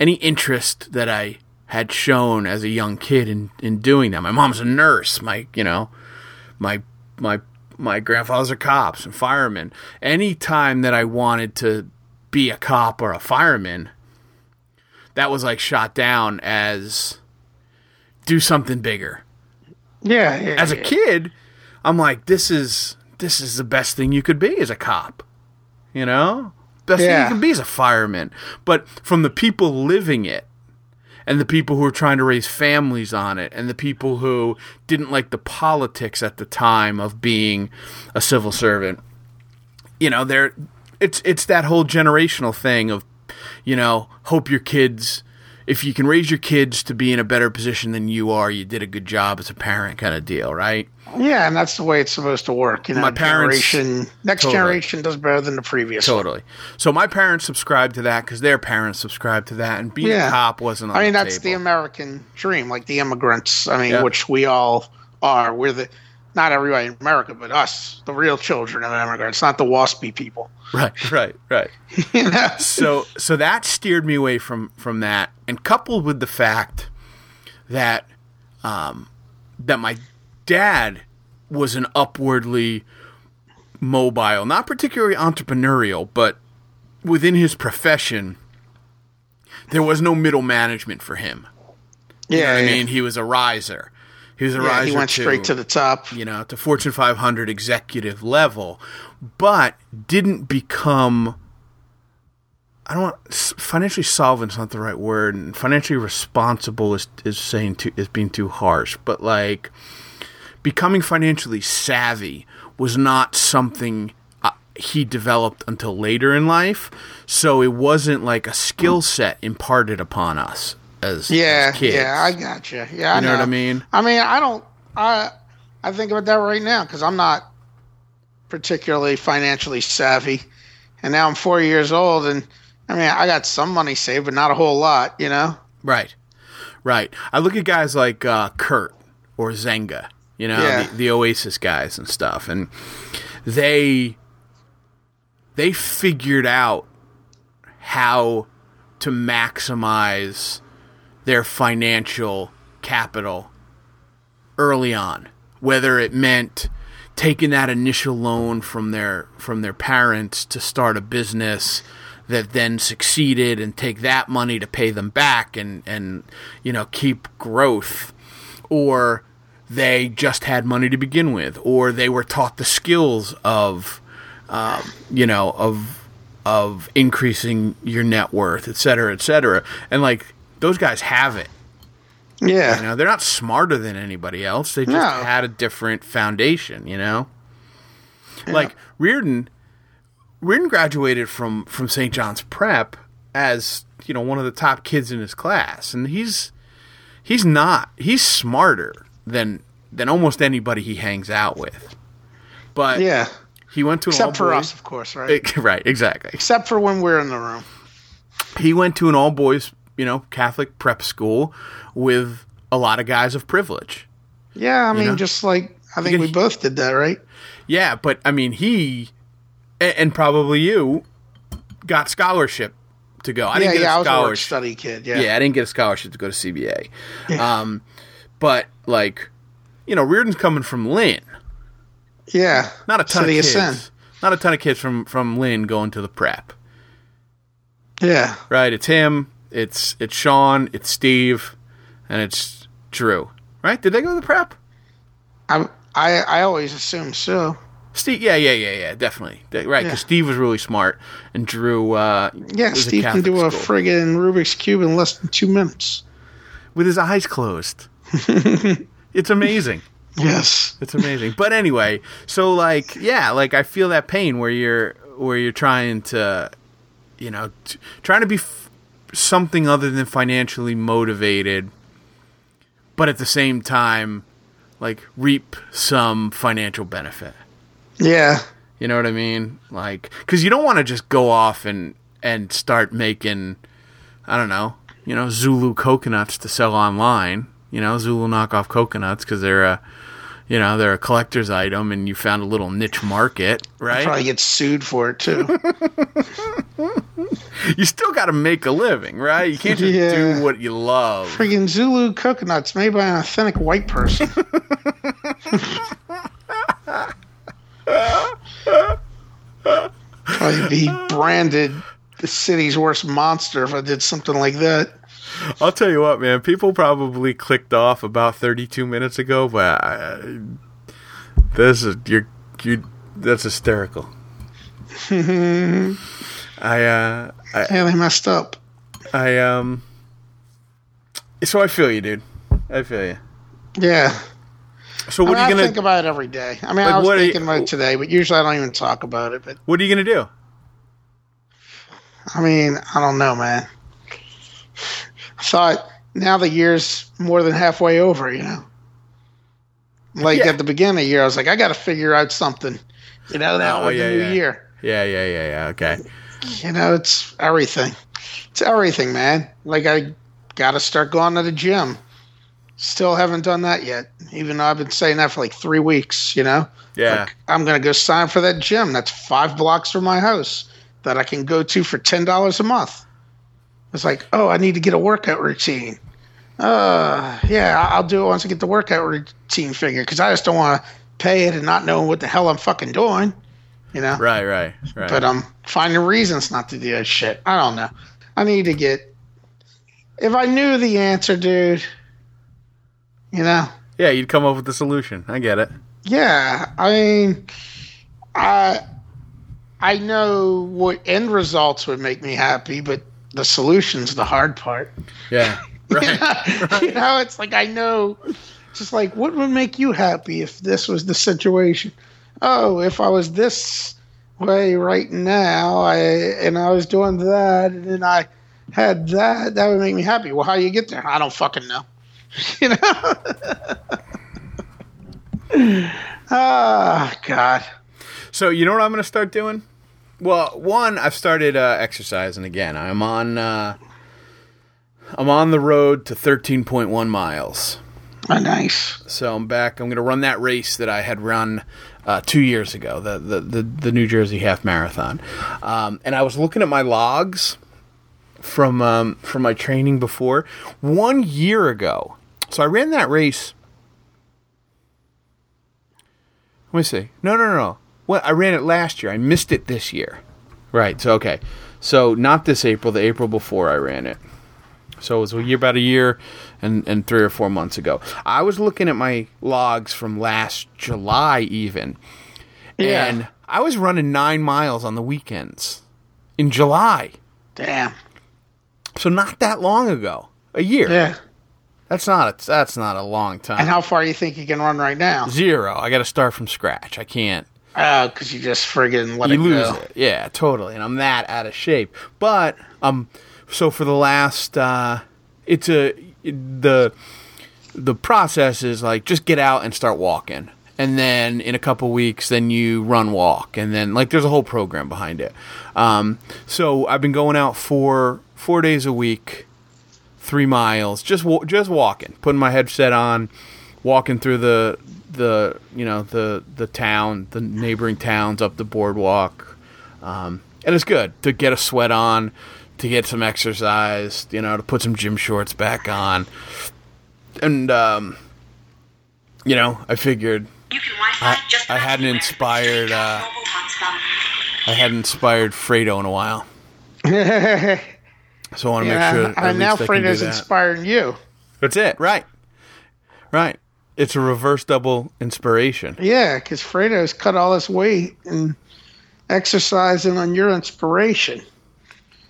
any interest that I had shown as a young kid in, in doing that. My mom's a nurse. My you know, my my my grandfathers are cops and firemen. Any time that I wanted to be a cop or a fireman, that was like shot down as do something bigger. Yeah, yeah As a yeah. kid, I'm like, this is this is the best thing you could be as a cop. You know? Best thing you can be as a fireman. But from the people living it and the people who are trying to raise families on it and the people who didn't like the politics at the time of being a civil servant. You know they're it's it's that whole generational thing of you know hope your kids if you can raise your kids to be in a better position than you are you did a good job as a parent kind of deal right Yeah, and that's the way it's supposed to work. You know, My parents- generation, next Totally. generation does better than the previous. one. totally so my parents subscribed to that because their parents subscribed to that and being Yeah. a cop wasn't I mean, the that's the. American dream, like the immigrants. I mean, Yeah. which we all are. We're the not everybody in America, but us, the real children of immigrants, not the waspy people. right right right you know? so so that steered me away from from that and coupled with the fact that um that my dad was an upwardly mobile not particularly entrepreneurial but within his profession there was no middle management for him you yeah. i mean he was a riser he was a Yeah, riser he went to, straight to the top. you know, to Fortune 500 executive level, but didn't become. I don't want financially solvent's not the right word, and financially responsible is is saying too is being too harsh, but like becoming financially savvy was not something uh, he developed until later in life, so it wasn't like a skill set imparted upon us as Yeah, as yeah, I got you. Yeah, I You know what I mean? I mean, I don't. I I think about that right now because I'm not particularly financially savvy, and now I'm four years old, and I mean, I got some money saved, but not a whole lot. You know? Right, right. I look at guys like uh, Kurt or Zenga, you know, Yeah. the, the Oasis guys and stuff, and they they figured out how to maximize their financial capital early on, whether it meant taking that initial loan from their from their parents to start a business that then succeeded and take that money to pay them back and and you know keep growth or they just had money to begin with or they were taught the skills of um, you know of of increasing your net worth et cetera et cetera. And like those guys have it Yeah. you know, they're not smarter than anybody else. They just No. had a different foundation, you know? Like Reardon Reardon graduated from from St. John's Prep as, you know, one of the top kids in his class. And he's he's not he's smarter than than almost anybody he hangs out with. But Yeah. he went to an Except for all us, of course, right? right, exactly. Except for when we're in the room. he went to an all boys, you know, Catholic prep school with a lot of guys of privilege. Yeah, I mean, know? just like I think we both did that, right? Yeah, but I mean, he and probably you got scholarship to go. I yeah, didn't get yeah, I a was a work scholarship. study kid. Yeah. Yeah, I didn't get a scholarship to go to CBA. Um, but like, you know, Reardon's coming from Lynn. Yeah. Not a ton City of of kids. Sin. Not a ton of kids from from Lynn going to the prep. Yeah. Right? It's him. It's it's Sean. It's Steve, and it's Drew. Right? Did they go to the prep? I I I always assume so. Steve, yeah, yeah, yeah, yeah, definitely, right? Because Yeah. Steve was really smart, and Drew, uh, Yeah, Steve can do a school. friggin' Rubik's cube in less than two minutes. with his eyes closed. it's amazing. Yes. It's amazing. But anyway, so like, yeah, like I feel that pain where you're where you're trying to, you know, t- trying to be f- something other than financially motivated, but at the same time, like reap some financial benefit. Yeah. You know what I mean? Like, because you don't want to just go off and and start making, I don't know, you know, Zulu coconuts to sell online. You know, Zulu knockoff coconuts because they're a, you know, they're a collector's item, and you found a little niche market, right? You Probably get sued for it too. You still got to make a living, right? You can't just Yeah. do what you love. Friggin' Zulu coconuts made by an authentic white person. I'd be branded the city's worst monster if I did something like that. I'll tell you what, man. People probably clicked off about 32 minutes ago, but I, this is you're you. That's hysterical. I uh, I, Yeah, they messed up. I um. So I feel you, dude. I feel you. Yeah. So I, what mean, are I you gonna think about it every day. I mean, Like, I was are you- thinking about it today, but usually I don't even talk about it. But What are you gonna do? I mean, I don't know, man. I thought now the year's more than halfway over, you know. Like Yeah. at the beginning of the year, I was like, I got to figure out something, you know, that Oh, yeah, the new yeah. year. Yeah, yeah, yeah, yeah. Okay. You know, it's everything. It's everything, man. Like I got to start going to the gym. Still haven't done that yet, even though I've been saying that for like three weeks. You know, Yeah. Like, I'm gonna go sign for that gym. That's five blocks from my house that I can go to for ten dollars a month. It's like, oh, I need to get a workout routine. Uh, yeah, I'll do it once I get the workout routine figured because I just don't want to pay it and not know what the hell I'm fucking doing. You know, Right, right, right. but I'm finding reasons not to do that shit. I don't know. I need to get. If I knew the answer, dude, you know, yeah, you'd come up with the solution. I get it. yeah. I mean, I I know what end results would make me happy, but the solution's the hard part. Yeah. Right. you know, it's like I know, just like what would make you happy if this was the situation. Oh, if I was this way right now, I and I was doing that, and then I had that, that would make me happy. Well, how you get there? I don't fucking know. you know. Ah, God. So you know what I'm going to start doing? Well, one, I've started uh, exercising again. I'm on. Uh, I'm on the road to 13.1 miles. Oh, nice. So I'm back. I'm going to run that race that I had run uh, two years ago, the, the the the New Jersey Half Marathon. Um, and I was looking at my logs from um, from my training before one year ago. So I ran that race. Let me see. No, no, no, no. Well, I ran it last year. I missed it this year. Right. So okay. So not this April. The April before I ran it. So it was a year, about a year and, and three or four months ago. I was looking at my logs from last July, even, Yeah. and I was running nine miles on the weekends in July. Damn. So not that long ago, a year. Yeah. That's not a, that's not a long time. And how far do you think you can run right now? Zero. I got to start from scratch. I can't. Oh, because you just friggin' let you it lose go. it. Yeah, totally. And I'm that out of shape. But um, so for the last, uh, it's a the the process is like just get out and start walking, and then in a couple weeks, then you run walk, and then like there's a whole program behind it. Um, so I've been going out for four days a week, three miles, just just walking, putting my headset on, walking through the the you know the the town, the neighboring towns up the boardwalk, um, and it's good to get a sweat on, to get some exercise, you know, to put some gym shorts back on, and um, you know, I figured You can Wi-Fi I- I hadn't inspired, uh, I hadn't inspired Fredo in a while, so I want to make sure. at and now least I can do Freda's that. inspiring you. That's it, right? Right. It's a reverse double inspiration. Yeah, because Fredo's cut all this weight and exercising on your inspiration.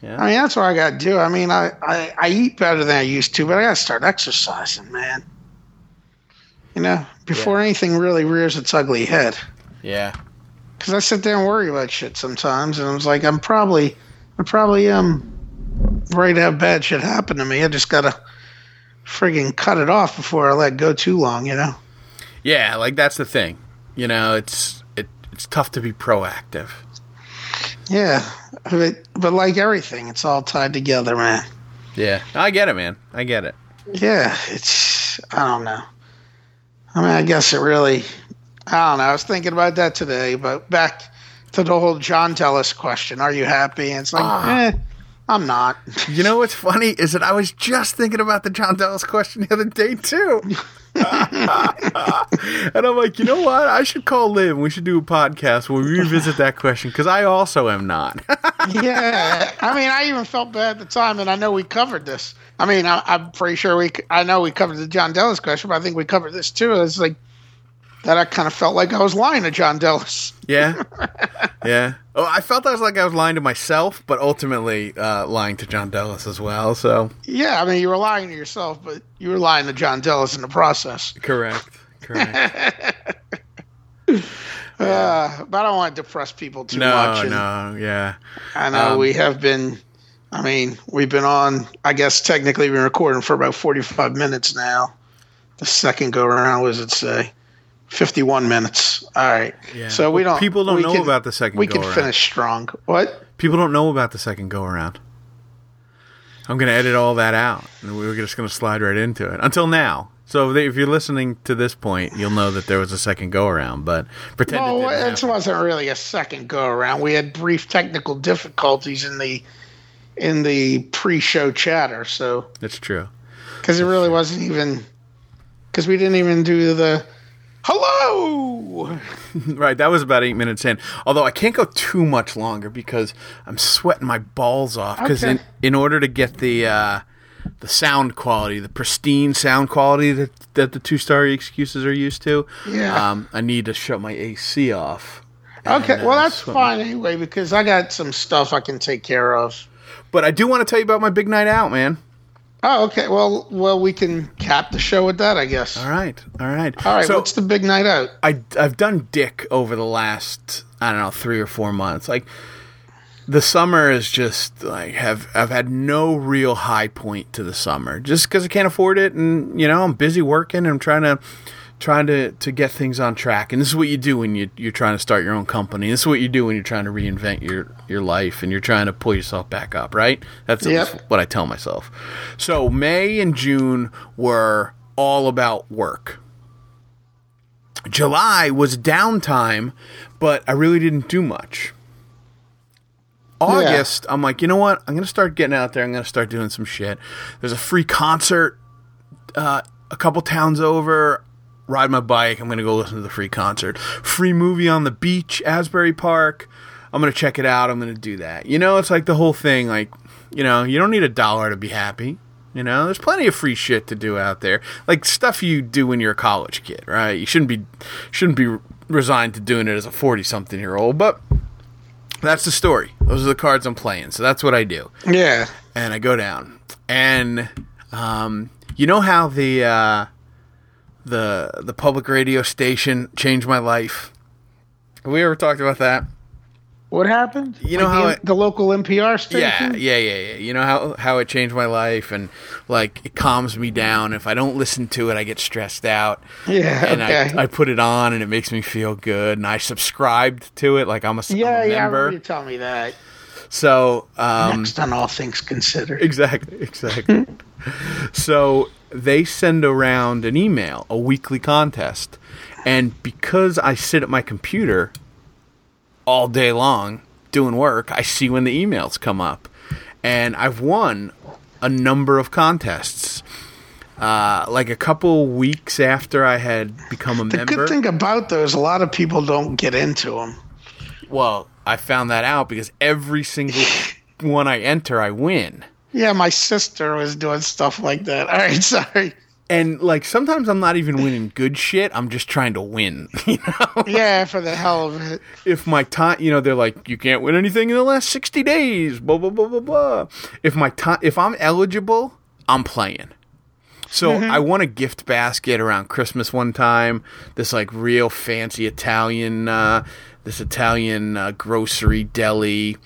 Yeah. I mean, that's what I got to do. I mean, I, I, I eat better than I used to, but I got to start exercising, man. You know, before anything really rears its ugly head. Yeah. Because I sit there and worry about shit sometimes, and I was like, I'm probably, I probably am ready to have bad shit happen to me. I just gotta friggin' cut it off before I let go too long, you know. Yeah, like that's the thing. You know, it's it, it's tough to be proactive. Yeah, but but like everything, it's all tied together, man. Yeah. I get it, man. I get it. Yeah, it's I don't know. I mean, I guess it really. I don't know. I was thinking about that today, but back to the whole John Tellis question: Are you happy? And it's like, Ah. eh, I'm not. You know what's funny is that I was just thinking about the John Dallas question the other day too. and I'm like, you know what? I should call Liv. We should do a podcast where we revisit that question because I also am not. yeah, I mean, I even felt bad at the time, and I know we covered this. I mean, I, am pretty sure we. I know we covered the John Dallas question, but I think we covered this too. It's like that. I kind of felt like I was lying to John Dallas. Yeah, yeah. Oh, I felt I was like I was lying to myself, but ultimately uh, lying to John Dallas as well. So yeah, I mean, you were lying to yourself, but you were lying to John Dallas in the process. Correct. Correct. Uh, but I don't want to depress people too no, much. And no, yeah. I know Um, we have been. I mean, we've been on. I guess technically, we've been recording for about forty-five minutes now. The second go around was it say fifty-one minutes. All right. Yeah. So we don't. people don't know can- about the second We can around. finish strong. What? People don't know about the second go around. I'm going to edit all that out, and we we're just going to slide right into it. Until now. So if you're listening to this point, you'll know that there was a second go around. But pretend No, it didn't it wasn't really a second go around. We had brief technical difficulties in the in the pre-show chatter. So That's true. because it really wasn't even because we didn't even do the hello. Right, that was about eight minutes in. Although I can't go too much longer because I'm sweating my balls off. Because Okay. in, in order to get the uh, the sound quality, the pristine sound quality that that the Two Sorry ExCuses are used to, Yeah. um, I need to shut my AC off. Okay, uh, well that's swim. fine anyway because I got some stuff I can take care of. But I do want to tell you about my big night out, man. Oh, okay. Well, well, we can cap the show with that, I guess. All right, all right. All right. So what's the big night out? I I've done Dick over the last I don't know three or four months. Like the summer is just like have I've had no real high point to the summer just because I can't afford it, and you know I'm busy working and I'm trying to trying to to get things on track. And this is what you do when you you're trying to start your own company. This is what you do when you're trying to reinvent your your life and you're trying to pull yourself back up. Right? That's Yep. what I tell myself. So May and June were all about work. July was downtime, but I really didn't do much. August, I'm like, you know what? I'm gonna start getting out there. I'm gonna start doing some shit. There's a free concert uh, a couple towns over. Ride my bike. I'm gonna go listen to the free concert. Free movie on the beach, Asbury Park. I'm gonna check it out. I'm gonna do that. You know, it's like the whole thing. Like, you know, you don't need a dollar to be happy. You know, there's plenty of free shit to do out there, like stuff you do when you're a college kid, right? You shouldn't be shouldn't be resigned to doing it as a 40 something year old, but that's the story. Those are the cards I'm playing, so that's what I do Yeah. and I go down, and um, you know how the uh, the the public radio station changed my life. Have we ever talked about that? What happened? You know Like how the, it- the local NPR station? Yeah, yeah, yeah, yeah. You know how how it changed my life, and like it calms me down. If I don't listen to it, I get stressed out. Yeah, and okay. I, I put it on, and it makes me feel good. And I subscribed to it, like I'm a, I'm a Yeah, yeah. Member. you tell me that. So um, Next on all things considered. Exactly, exactly. so they send around an email, a weekly contest. And because I sit at my computer all day long doing work, I see when the emails come up. And I've won a number of contests. Uh, like a couple weeks after I had become a The member. The good thing about those, a lot of people don't get into them. well, I found that out because every single one I enter, I win. Yeah, my sister was doing stuff like that. All right, sorry. and like sometimes I'm not even winning good shit. I'm just trying to win. You know, Yeah, for the hell of it. if my time, you know, they're like, you can't win anything in the last sixty days. Blah blah blah blah blah. If my time, if I'm eligible, I'm playing. So I won a gift basket around Christmas one time. This like real fancy Italian, uh, this Italian uh, grocery deli,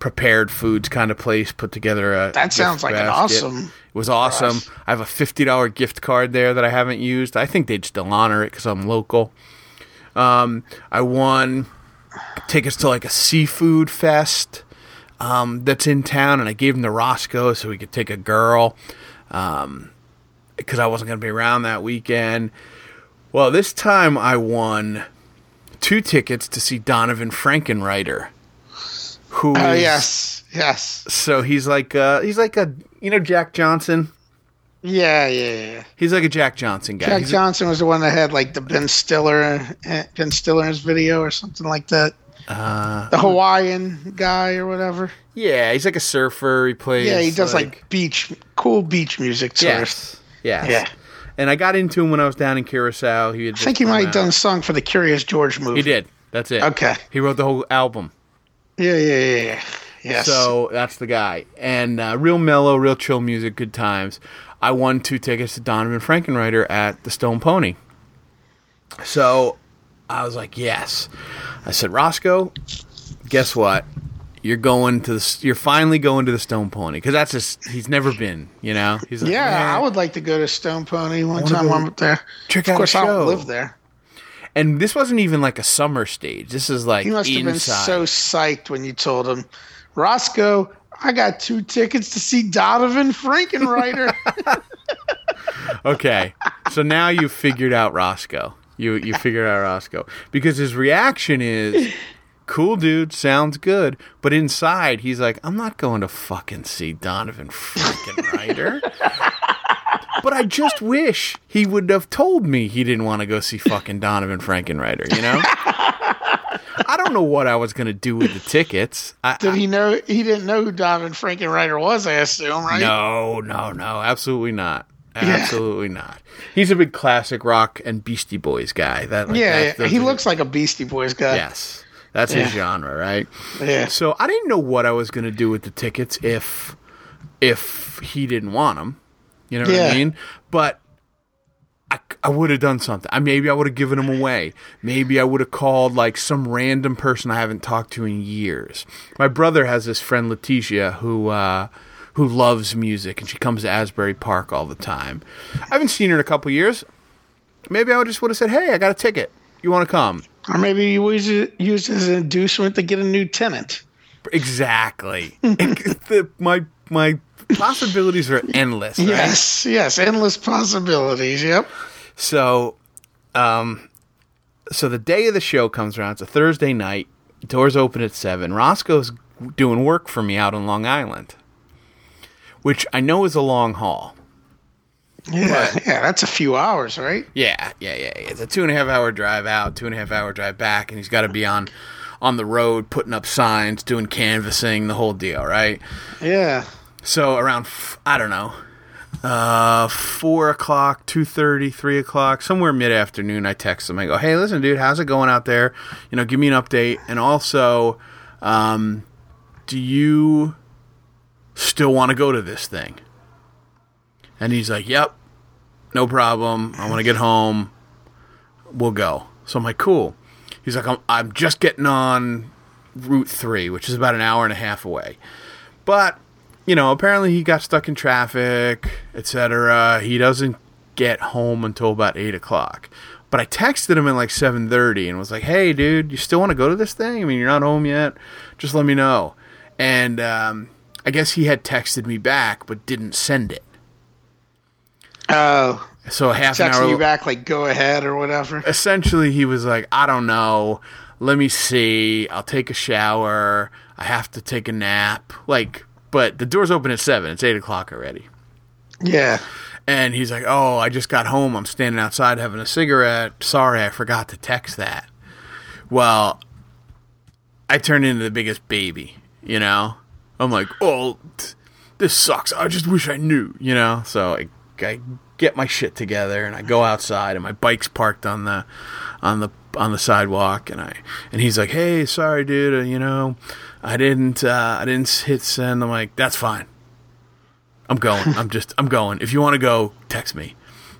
prepared foods kind of place put together a. That sounds like an awesome It was awesome. I have a fifty dollar gift card there that I haven't used. I think they'd still honor it because I'm local. Um, I won tickets to like a seafood fest um, that's in town, and I gave them to Roscoe so we could take a girl because I wasn't going to be around that weekend. Well, this time I won two tickets to see Donovan Frankenreiter, who Oh is yes, Yes. So he's like uh he's like a you know Jack Johnson. Yeah, yeah, yeah. He's like a Jack Johnson guy. Jack He's a- Johnson was the one that had like the Ben Stiller, eh, Ben Stiller's video or something like that. uh, The Hawaiian guy or whatever. yeah, he's like a surfer. He plays. Yeah, he does like, beach, cool beach music. Sort of. yes, yes. Yeah. And I got into him when I was down in Curacao. He had I think he might have done a song for the Curious George movie. He did. That's it. Okay. He wrote the whole album. Yeah, yeah, yeah, yeah. Yes. So that's the guy. And uh, real mellow, real chill music, good times. I won two tickets to Donovan Frankenreiter at the Stone Pony. So I was like, yes. I said, Roscoe, guess what? You're going to the. You're finally going to the Stone Pony because that's just he's never been. You know. He's like, yeah. I would like to go to Stone Pony one time I'm up there. check of out course, I show. don't live there. And this wasn't even like a summer stage. This is like He must have been so psyched when you told him, Roscoe, I got two tickets to see Donovan Frankenreiter. Okay, so now you figured out Roscoe. You you figured out Roscoe because his reaction is, "Cool, dude, sounds good," but inside he's like, "I'm not going to fucking see Donovan freaking Ryder." but I just wish he would have told me he didn't want to go see fucking Donovan Frankenreiter. You know. I don't know what I was gonna do with the tickets. I, Did he know? He didn't know who Donovan Frankenreiter was, I assume, right? No, no, no, absolutely not. Absolutely not. He's a big classic rock and Beastie Boys guy. That like, Yeah, yeah. he are- looks like a Beastie Boys guy. Yes, that's Yeah. his genre, right? Yeah. So I didn't know what I was going to do with the tickets if if he didn't want them. You know what Yeah. I mean? But I, I would have done something. I maybe I would have given them away. Maybe I would have called like some random person I haven't talked to in years. My brother has this friend Letitia who uh, who loves music and she comes to Asbury Park all the time. I haven't seen her in a couple years. Maybe I would just would have said, "Hey, I got a ticket. You want to come?" Or maybe you use it, use it as an inducement to get a new tenant. Exactly. the, my my possibilities are endless. Right? Yes, yes. Endless possibilities. Yep. So, um, so the day of the show comes around. It's a Thursday night. Doors open at seven. Roscoe's doing work for me out on Long Island, which I know is a long haul. Yeah, yeah. That's a few hours, right? Yeah, yeah, yeah. It's a two and a half hour drive out, two and a half hour drive back, and he's got to be on on the road, putting up signs, doing canvassing, the whole deal, right? Yeah. So around I don't know, uh, four o'clock, two thirty, three o'clock, somewhere mid afternoon. I text him. I go, "Hey, listen, dude, how's it going out there? You know, give me an update, and also, um, do you still want to go to this thing?" And he's like, "Yep, no problem. I want to get home. We'll go." So I'm like, "Cool." He's like, "I'm, I'm just getting on Route Three, which is about an hour and a half away." But you know, apparently he got stuck in traffic, etc. He doesn't get home until about eight o'clock. But I texted him at like seven thirty and was like, "Hey, dude, you still want to go to this thing? I mean, you're not home yet. Just let me know." And um, I guess he had texted me back, but didn't send it. Oh, So half an hour. you back like go ahead or whatever. essentially he was like i don't know let me see i'll take a shower i have to take a nap like but the doors open at seven. It's eight o'clock already. Yeah. and he's like oh i just got home. I'm standing outside having a cigarette. Sorry i forgot to text that. Well i turned into the biggest baby you know? I'm like oh t- this sucks. I just wish i knew you know? So I, I get my shit together and i go outside and my bike's parked on the on the on the sidewalk and i and he's like hey sorry dude uh, you know i didn't uh, i didn't hit send i'm like that's fine i'm going i'm just i'm going if you want to go text me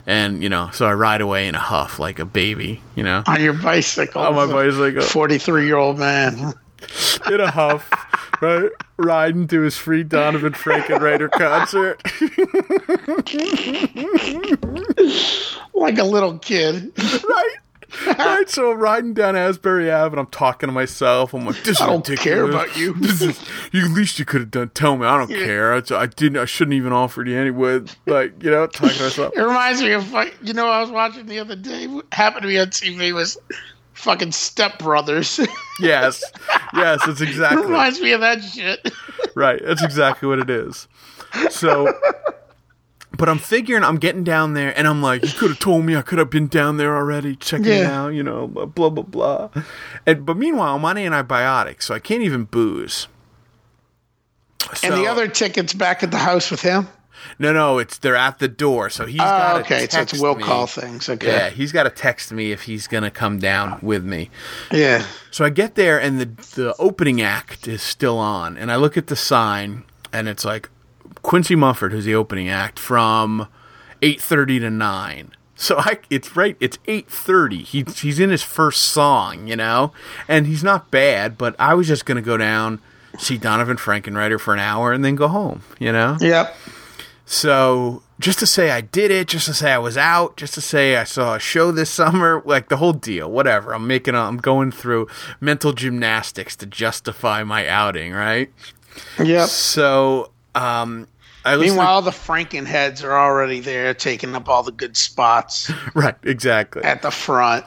and you know so i ride away in a huff like a baby you know On your bicycle. on my bicycle 43 year old man. in a huff, right? Riding to his free Donovan Frankenreiter concert. like a little kid. right? Right, so I'm riding down Asbury Ave and I'm talking to myself. I'm like, "This is I don't ridiculous. care about you. This is you. At least you could have done. Tell me, I don't care. I, I didn't. I shouldn't even offered you anyway. Like, you know, talking to myself. It reminds me of, like, you know, I was watching the other day, what happened to be on TV was fucking Step Brothers. Yes, yes, it's exactly. reminds me of that shit. right. That's exactly what it is. So, but I'm figuring I'm getting down there, and I'm like, you could have told me I could have been down there already, checking it Yeah. out, you know, blah blah blah. And but meanwhile, I'm on antibiotics, so I can't even booze. and the other ticket's back at the house with him. no, no, it's they're at the door, so he's got Oh, to okay. So it's will me. call things. Okay, yeah, he's got to text me if he's gonna come down with me. Yeah. So I get there and the the opening act is still on, and I look at the sign and it's like Quincy Mumford, who's the opening act from eight thirty to nine. So I, it's right. It's eight thirty. He, he's in his first song, you know, and he's not bad. But I was just gonna go down, see Donovan Frankenreiter for an hour, and then go home, you know. Yep. So just to say I did it, just to say I was out, just to say I saw a show this summer, like the whole deal, whatever. I'm making, a, I'm going through mental gymnastics to justify my outing, right? Yep. So, um. Meanwhile, the Frankenheads are already there, taking up all the good spots right, exactly. at the front.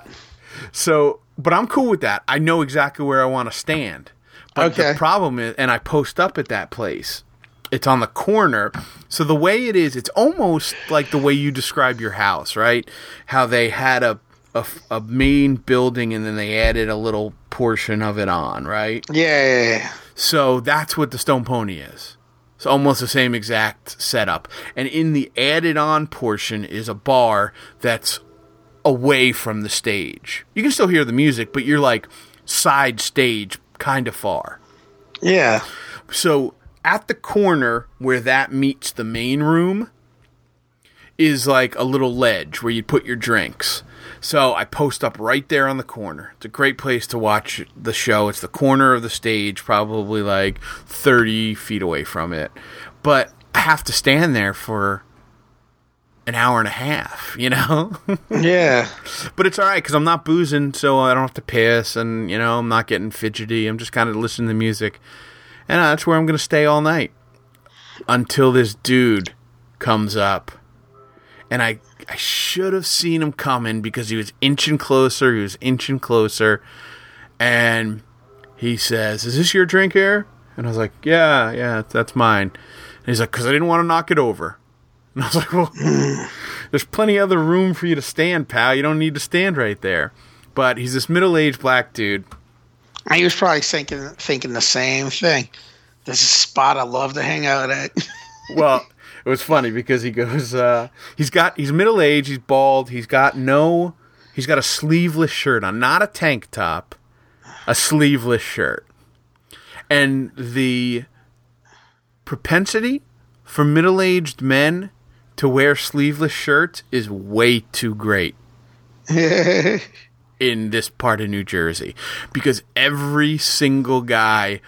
So, but I'm cool with that. I know exactly where I want to stand. But Okay. the problem is, and I post up at that place. It's on the corner. So the way it is, it's almost like the way you describe your house, right? How they had a a, a main building and then they added a little portion of it on, right? Yeah. So that's what the Stone Pony is. It's almost the same exact setup. And in the added on portion is a bar that's away from the stage. You can still hear the music, but you're like side stage kind of far. Yeah. So at the corner where that meets the main room is like a little ledge where you put your drinks. So I post up right there on the corner. It's a great place to watch the show. It's the corner of the stage, probably like 30 feet away from it. But I have to stand there for an hour and a half, you know? Yeah. but it's all right because I'm not boozing, so I don't have to piss, and you know I'm not getting fidgety. I'm just kind of listening to music, and uh, that's where I'm gonna stay all night until this dude comes up, and I I should have seen him coming because he was inching closer. He was inching closer, and he says, "Is this your drink here?" And I was like, "Yeah, yeah, that's mine." And he's like, "Cause I didn't want to knock it over." And I was like, well, there's plenty other room for you to stand, pal. You don't need to stand right there. But he's this middle aged black dude. I was probably thinking thinking the same thing. This is a spot I love to hang out at. Well, it was funny because he goes, uh, he's got, he's middle aged, he's bald, he's got no, he's got a sleeveless shirt on, not a tank top, a sleeveless shirt. And the propensity for middle aged men to wear sleeveless shirts is way too great. in this part of New Jersey because every single guy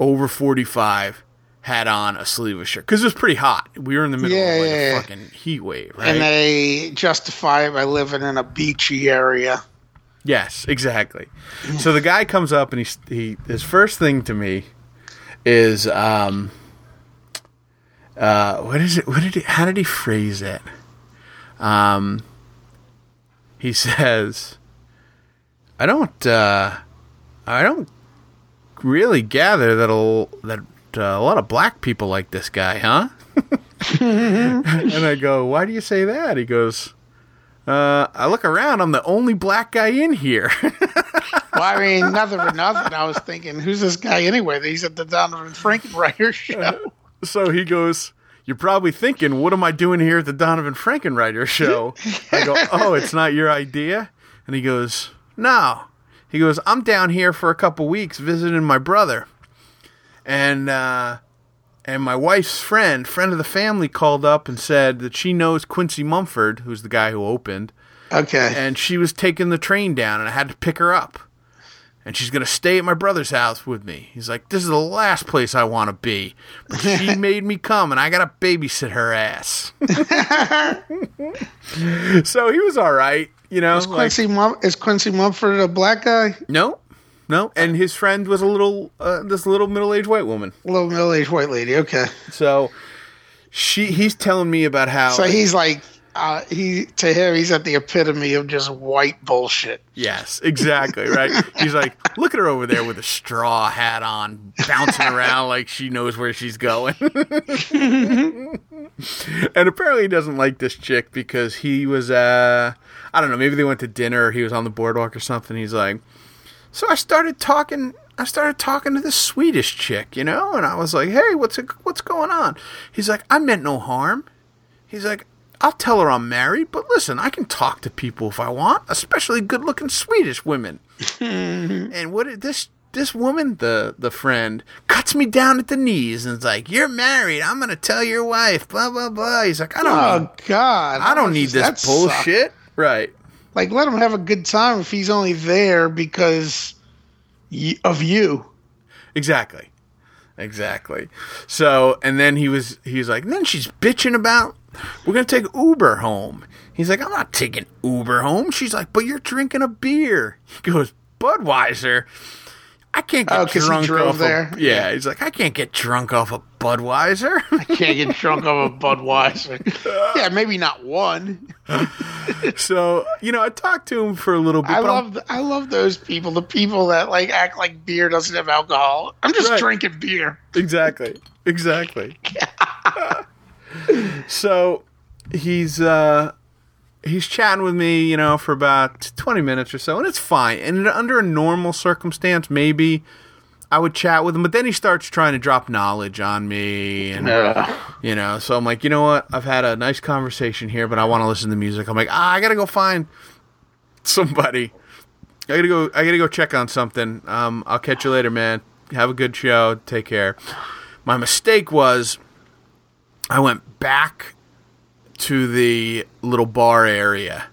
over 45 had on a sleeveless shirt because it was pretty hot. We were in the middle Yeah, of like yeah, a fucking heat wave, right? and they justify it by living in a beachy area. yes, exactly. So the guy comes up and he, he his first thing to me is um uh what is it what did he how did he phrase it? Um he says I don't uh I don't really gather that a, that uh, a lot of black people like this guy, huh? and I go, "Why do you say that?" He goes, uh, "I look around. I'm the only black guy in here." Well, I mean, nothing for nothing. I was thinking, who's this guy anyway? He's at the Donovan Frankenreiter show. so he goes, "You're probably thinking, what am I doing here at the Donovan Frankenreiter show?" I go, "Oh, it's not your idea." And he goes, "No." He goes, "I'm down here for a couple weeks visiting my brother." And uh and my wife's friend, friend of the family called up and said that she knows Quincy Mumford, who's the guy who opened, Okay. and she was taking the train down and I had to pick her up. And she's going to stay at my brother's house with me. He's like, This is the last place I want to be. But she made me come and I got to babysit her ass. so he was all right, you know. Is like- Quincy, Mum- is Quincy Mumford a black guy? no, no. And his friend was a little, uh, this little middle aged white woman. Little middle aged white lady. Okay. So she, he's telling me about how. So he's like, uh, he to him he's at the epitome of just white bullshit. Yes, exactly, right? He's like, look at her over there with a straw hat on, bouncing around like she knows where she's going. and apparently he doesn't like this chick because he was uh I don't know, maybe they went to dinner or he was on the boardwalk or something. He's like, "So I started talking I started talking to this Swedish chick, you know, and I was like, "Hey, what's it, what's going on?" He's like, "I meant no harm." He's like, I'll tell her I'm married, but listen, I can talk to people if I want, especially good-looking Swedish women. and what this this woman, the the friend, cuts me down at the knees and is like, "You're married. I'm gonna tell your wife." Blah blah blah. He's like, "I don't, Oh need, God! I don't need this bullshit." Right. Sucks. Like, let him have a good time if he's only there because y- of you. Exactly. Exactly. So, and then he was, he was like, then she's bitching about, we're going to take Uber home. He's like, I'm not taking Uber home. She's like, but you're drinking a beer. He goes, Budweiser. I can't get Oh, 'cause he drunk drove off there? A, yeah, he's like, I can't get drunk off a Budweiser. I can't get drunk off a Budweiser. yeah, maybe not one. so, you know, I talked to him for a little bit. I I'm- love th- I love those people. The people that like act like beer doesn't have alcohol. I'm just Right. drinking beer. Exactly. Exactly. so he's uh he's chatting with me, you know, for about 20 minutes or so, and it's fine. And under a normal circumstance, maybe I would chat with him, but then he starts trying to drop knowledge on me and you know, so I'm like, "You know what? I've had a nice conversation here, but I want to listen to music." I'm like, ah, "I got to go find somebody. I got to go I got to go check on something. Um I'll catch you later, man. Have a good show. Take care." My mistake was I went back to the little bar area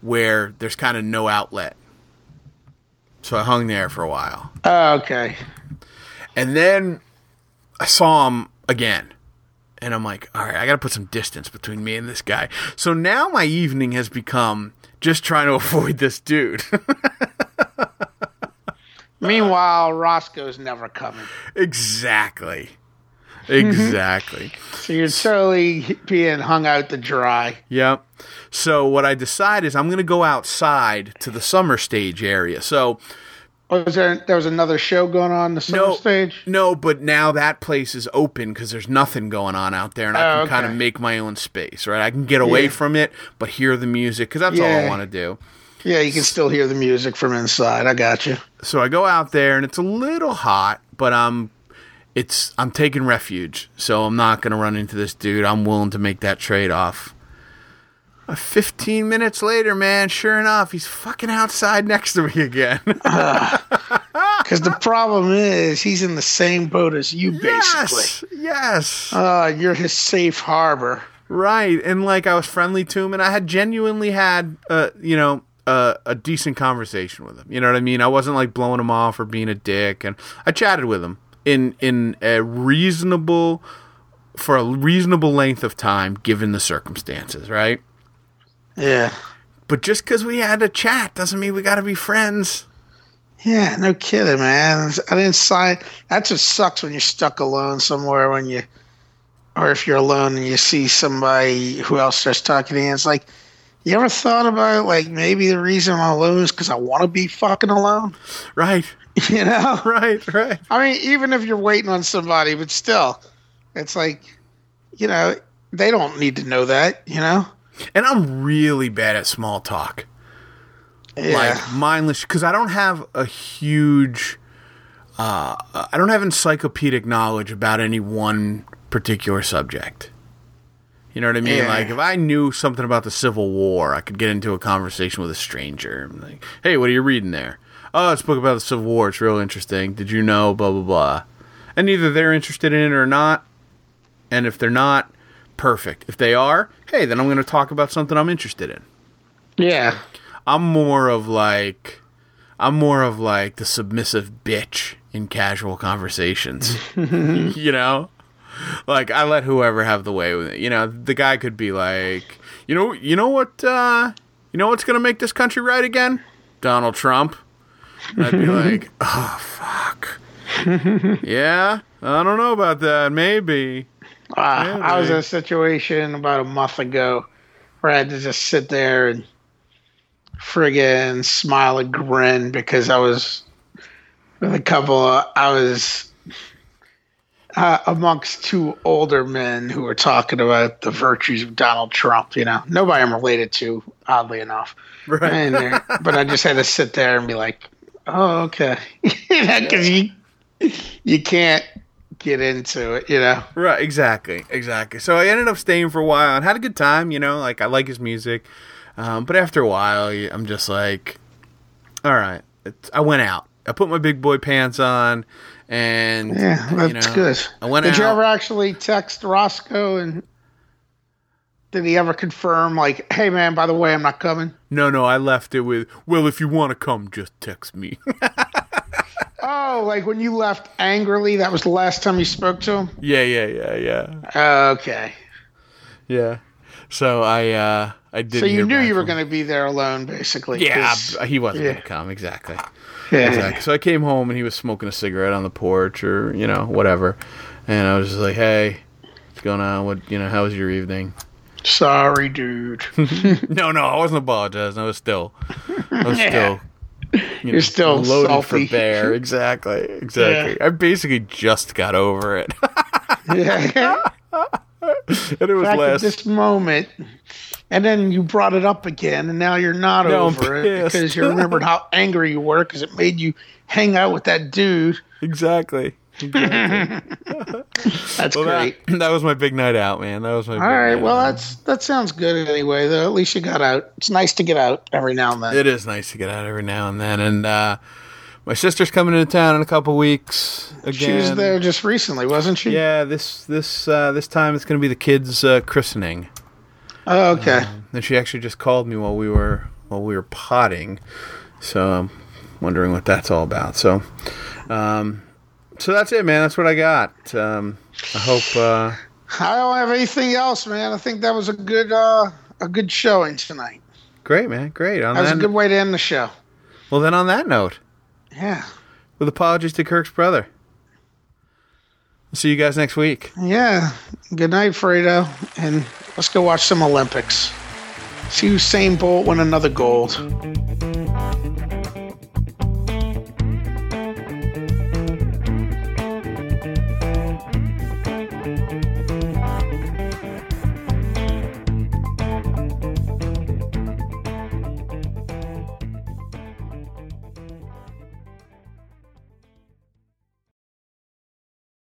where there's kind of no outlet. So I hung there for a while. Oh, okay. And then I saw him again. And I'm like, all right, I got to put some distance between me and this guy. So now my evening has become just trying to avoid this dude. Meanwhile, Roscoe's never coming. exactly. Mm-hmm. Exactly. So you're totally being hung out to dry. Yep. So what I decide is I'm going to go outside to the summer stage area. So oh, Was there there was another show going on the summer no stage? No, but now that place is open because there's nothing going on out there, and I Oh, can kind of make my own space. Right, I can get away Yeah. from it, but hear the music because that's all I want to do. Yeah, you can still hear the music from inside. I got you. So I go out there, and it's a little hot, but I'm it's I'm taking refuge, so I'm not gonna run into this dude. I'm willing to make that trade off. Uh, Fifteen minutes later, man, sure enough, he's fucking outside next to me again. Because the problem is he's in the same boat as you, basically. yes, yes. Uh, you're his safe harbor. Right, and like I was friendly to him, and I had genuinely had, uh, you know, uh, a decent conversation with him. You know what I mean? I wasn't like blowing him off or being a dick, and I chatted with him in in a reasonable, for a reasonable length of time, given the circumstances. Right, Yeah. but just because we had a chat doesn't mean we got to be friends. Yeah, no kidding, man. I didn't sign. That just sucks when you're stuck alone somewhere when you, or if you're alone and you see somebody who else starts talking to you. It's like, you ever thought about like maybe the reason I'm alone is because I want to be fucking alone? Right, You know? right, right. I mean, even if you're waiting on somebody, but still, it's like, you know, they don't need to know that. You know? And I'm really bad at small talk. Yeah. like mindless because I don't have a huge uh, I don't have encyclopedic knowledge about any one particular subject. You know what I mean? Yeah. Like if I knew something about the Civil War, I could get into a conversation with a stranger. I'm like, "Hey, what are you reading there?" "Oh, it's a book about the Civil War. It's real interesting. Did you know blah blah blah?" And either they're interested in it or not. And if they're not, perfect. If they are, hey, then I'm going to talk about something I'm interested in. yeah. I'm more of like I'm more of like the submissive bitch in casual conversations. you know? Like I let whoever have the way with it. You know, the guy could be like, "You know, you know what uh you know what's going to make this country right again? Donald Trump." I'd be like, "Oh, fuck." yeah, I don't know about that. Maybe. Uh, I was in a situation about a month ago where I had to just sit there and friggin' smile and grin because I was with a couple. Of, I was uh, amongst two older men who were talking about the virtues of Donald Trump. You know, nobody I'm related to, oddly enough. Right. But I just had to sit there and be like, "Oh, okay," because you you can't get into it. You know. Right, exactly, exactly. So I ended up staying for a while and had a good time. You know, like I like his music, um, but after a while, I'm just like, all right. It's, I went out. I put my big boy pants on, and Yeah, that's you know, good. I went Did out. you ever actually text Roscoe and did he ever confirm like, "Hey man, by the way, I'm not coming"? No, no, I left it with. Well, if you want to come, just text me. Oh, like when you left angrily, that was the last time you spoke to him? yeah, yeah, yeah, yeah, Okay. yeah. So I, uh, I did. So you knew you were going to be there alone basically. Yeah, he wasn't yeah. going to come. Exactly. yeah. Exactly. So I came home and he was smoking a cigarette on the porch or, you know, whatever. And I was just like, hey, what's going on? What, you know, how was your evening? Sorry, dude. No, no, I wasn't apologizing. I was still, I was still, you You're still loaded salty. for bear. Exactly. Exactly. I basically just got over it. yeah. and it was Back last. this moment. And then you brought it up again, and now you're not Now over it because you remembered how angry you were because it made you hang out with that dude. Exactly. Exactly. That's well, great. that, that was my big night out, man. That was my All big right. night Well, out. that's that sounds good anyway. Though at least you got out. It's nice to get out every now and then. It is nice to get out every now and then. And uh, my sister's coming into town in a couple weeks again. she was there just recently, wasn't she? Yeah, this this uh, this time it's going to be the kids' uh, christening. Oh, okay. And she actually just called me while we were while we were potting, so I'm wondering what that's all about. So, um, so that's it, man. That's what I got. Um, I hope. Uh, I don't have anything else, man. I think that was a good uh, a good showing tonight. great, man. Great. On That was that, a good way to end the show. well, then on that note, Yeah. with apologies to Kirk's brother. See you guys next week. Yeah. Good night, Fredo. And let's go watch some Olympics. See Usain Bolt win another gold.